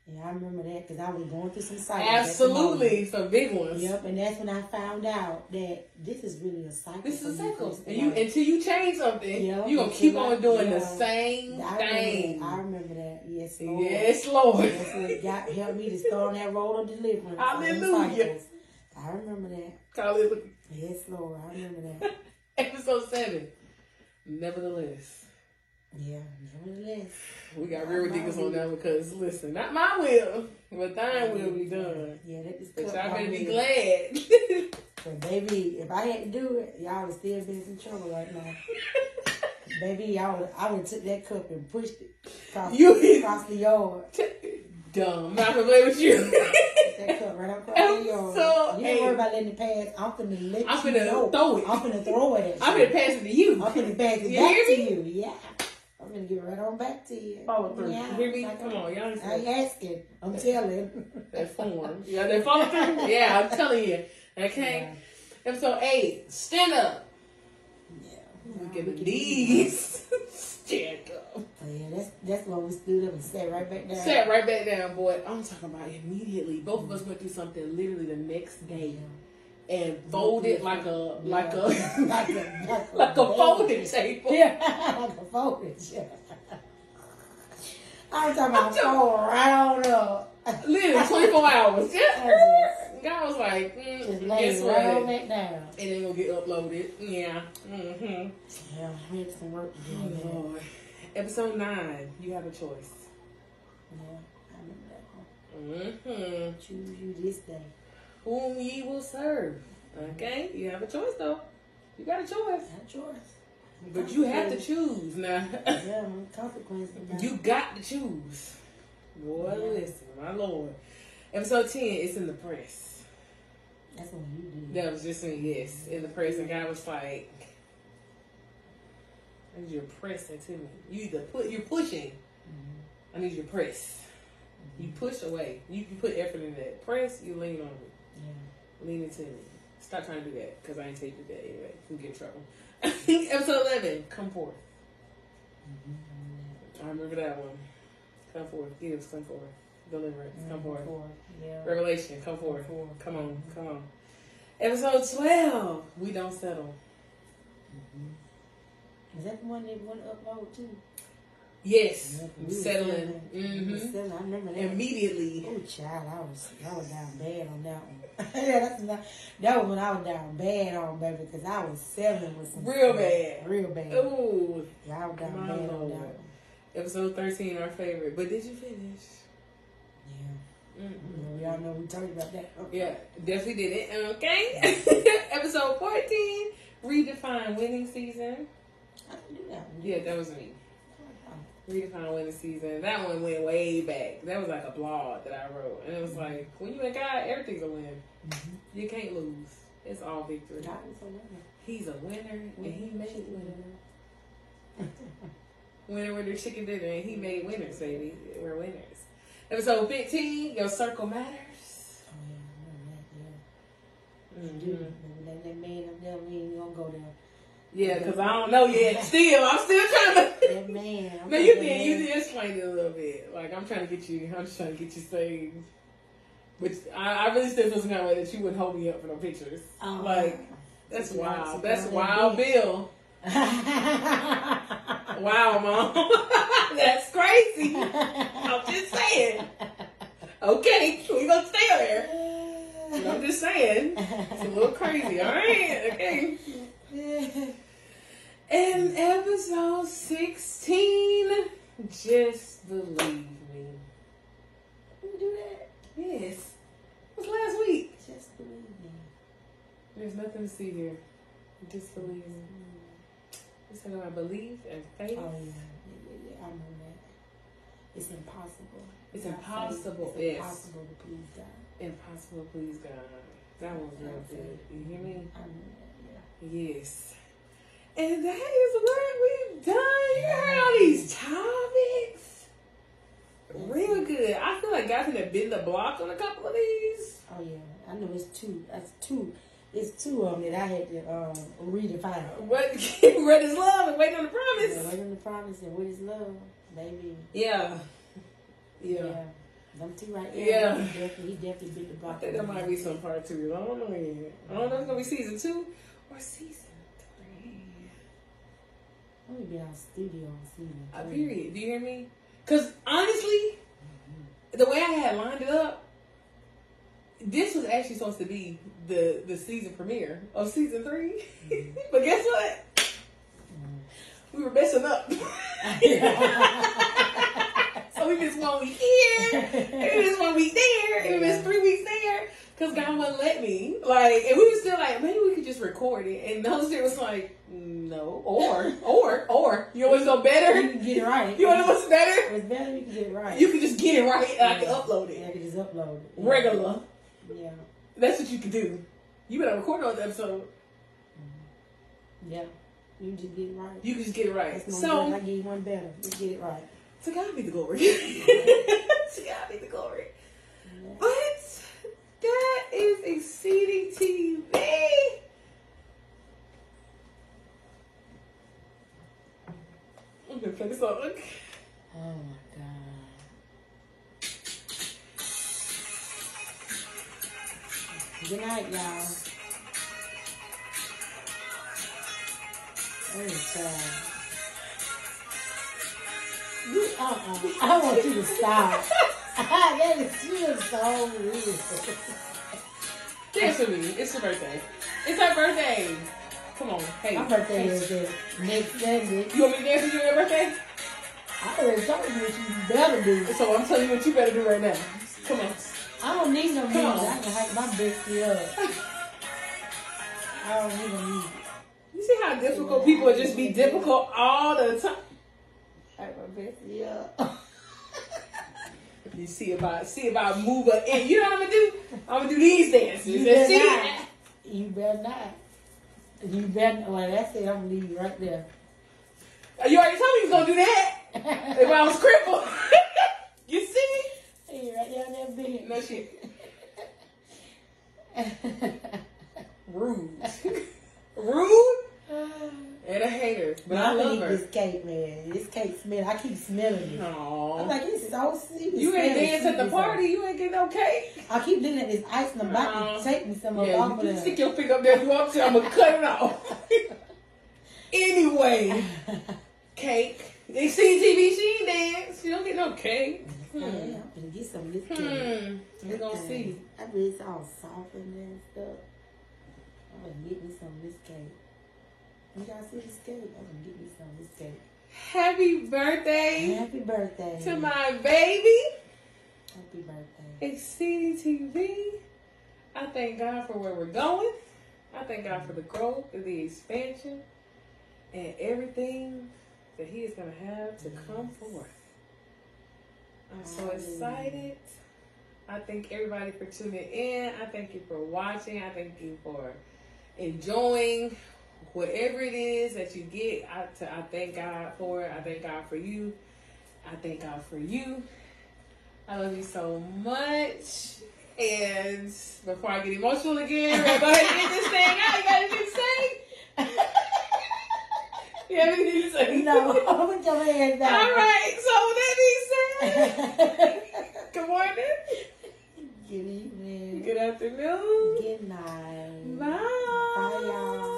Yeah, I remember that because I was going through some cycles. at the moment. Absolutely, some big ones. Yep, and that's when I found out that this is really a cycle. This is a cycle, and you until you change something, Yeah, you gonna keep I- on doing the same I thing. remember, I remember that. Yes, Lord. Yes, Lord. That's what God helped me to start on that road of deliverance. Hallelujah. I remember that. Hallelujah. Yes, Lord. I remember that. Episode seven. Nevertheless, Yeah, nevertheless. we got real ridiculous on that because listen, not my will, but thine will be done. Yeah, that is But y'all better be glad. But baby, if I had to do it, y'all would still be in some trouble right now. baby, y'all would, I would took that cup and pushed it across, You- across the yard. Dumb. I'm not gonna play with you. That cup right across I'm the yard. so you don't worry about letting it pass. I'm finna let I'm you finna know. throw it. I'm finna throw it at you. I'm gonna pass it to you. I'm finna pass it You back to you. Yeah. I'm gonna give it right on back to you. Oh, follow through. Yeah. Me? Like, Come on, y'all. I ain't asking. I'm telling. That form. Yeah, that follow through. Yeah, I'm telling you. Okay. Episode eight. Stand up. Yeah. Look at the knees. Stand up. Oh, yeah, that's that's when we stood up and sat right back down. Sat right back down, boy. I'm talking about immediately. Both of us went through something literally the next day and like a like a like a like a, like a folding table. Yeah, like a folding chair. I'm talking about fold right up. Literally 24 hours. Yeah. God was like, mm, Just guess lay what? right down. It ain't gonna get uploaded. Yeah. Mm-hmm. Yeah, we had some work to do. Oh. Lord. Episode nine. You have a choice. Yeah, I remember that one. Mm-hmm. Choose you this day. Whom ye will serve. Okay. You have a choice though. You got a choice. Not yours. But you have to choose now. Yeah, consequences. you got to choose. Boy, Yeah. listen, my lord. Episode 10, it's in the press. That's what you did. That was just me, yes, in the press. And God was like, I need you to press into me. You either put, you're pushing. Mhm. I need you to press. You push away. You, you put effort in that. Press, you lean on me. Lean into me. Stop trying to do that because I ain't you that anyway. You get in trouble. Episode 11, come forth. Mhm. I remember that one. Come forth. Gifts, come forth. Deliverance, come forth. Yeah. Revelation, come forth. Four. Come on, come on. Episode 12, we don't settle. Is that the one that went upload too? Yes, was settling. We was hmm settling. I remember that. Immediately. Oh, child, I was I was down bad on that one. yeah, that's not, that was when I was down bad on baby because I was settling with some Real stuff. bad. real bad. Ooh. Yeah, I was down Come bad on, on that Episode 13, our favorite. But did you finish? Yeah, you we all know we talked about that. Yeah, definitely did it. Okay. Episode 14, redefine winning season. I didn't do that. Yeah, that was me. Redefine winning season. That one went way back. That was like a blog that I wrote. And it was like, when you in God, everything's a win. Mhm. You can't lose. It's all victory. God is a winner. He's a winner and he made winner. Winner, winner, chicken dinner, and he made winners, baby. We're winners. Episode 15, your circle matters. Oh yeah, I remember that. Yeah. Mhm. Remember that, that man up there, we ain't gonna go there. Yeah, because I don't know yet. Still, I'm still trying to. That man. I'm No, you did. You did explain it a little bit. Like I'm trying to get you. I'm just trying to get you saved. But I, I really still feel some kind of way that you wouldn't hold me up for no pictures. Oh. Like that's wild. That's wild, Bill. Wow, mom. that's crazy. I'm just saying. Okay, we gonna stay there. I'm just saying. It's a little crazy. All right. Okay. And episode 16, just believe me. We do that. Yes. It was last week. Just believe me. There's nothing to see here. Just believe me. Mm-hmm. It's about belief and faith. Oh yeah, yeah, yeah, yeah. I know that. It's impossible. It's Without impossible, faith, yes. Impossible to please God. Impossible, please God. That was real good. You hear me? I know that. Yeah. Yes. And that is what we've done. You heard all these topics. Real good. I feel like guys have been the block on a couple of these. Oh yeah, I know it's two. That's two. It's two of them that I had to um, redefine. What what is love and waiting on the Yeah, promise? wait on the promise and what is love, baby. Yeah. Yeah. Yeah. Them two right there. Yeah. He definitely, he definitely beat the block. I think there might be some part two. I don't know yet. I don't know if it's gonna be season two or season. Only been on studio on season. Uh, three. period. Do you hear me? Because honestly, the way I had lined it up, this was actually supposed to be the the season premiere of season 3 but guess what? We were messing up. so we missed one week here, and we missed one week there, and we missed three weeks there. Cause God wouldn't let me. Like, and we were still like, maybe we could just record it. And Holy Spirit was like, no, or, or, or. You know what's so better? You can get it right. You know what's better? It's better you can get it right. You can just get it right and I can upload it. Yeah, I can just upload it. Regular. Yeah. That's what you can do. You better record on the episode. Mm-hmm. Yeah. You just get it right. You can just get it right. So. I give you one better. You get it right. to God be the glory. to God be the glory. Yeah. But that is exceeding TV. I'm gonna play the song. Oh my god. Good night, y'all. Oh, child. You, uh-uh. I want you to stop. that is, you is so weird. Dance with me. It's your birthday. It's our birthday. Come on. Hey. My birthday hey. is the next Sunday. You want me to dance with you on your birthday? I already told you what you better do. So I'm telling you what you better do right now. Come on. I don't need no music. I can hype my bestie up. I don't need no music. You see how difficult people just be difficult all the time. Hype my bestie up. You see about see about move her in. You know what I'm gonna do? I'm gonna do these dances. You better see, not. You better not. You better. Well, that's it. I'm gonna leave you right there. you already told me you was gonna do that. If I was crippled. you see? Hey, right there on that bed. No shit. Rude. Rude and a hater. But I I'm gonna love her. this cake, man. This cake smell. I keep smelling it. I'm like, is so sweet. You ain't dance at the party. You ain't get no cake. I keep looking at this ice in the back Aw. and take me some of Yeah, off you of stick your finger up there you want to. I'm gonna cut it off. anyway, cake. They see TV, she ain't dance. She don't get no cake. Yeah, Hmm. I'm gonna get some of this cake. Hmm. We're gonna see. I bet it's all soft and stuff. I'm gonna get me some of this cake. You guys see this cake? I'm gonna get me some of this cake. Happy birthday Happy birthday. to my baby. Happy birthday. Exceeding TV. I thank God for where we're going. I thank God for the growth and the expansion and everything that He is going to have to come forth. I'm so excited. I thank everybody for tuning in. I thank you for watching. I thank you for enjoying whatever it is that you get. I thank God for it. I thank God for you. I thank God for you. I love you so much. And before I get emotional again, go ahead and get this thing out. You got anything to say? You have anything to say? no, put your hands down. All right. So that being said, good morning, Good evening. good afternoon, Good night. bye.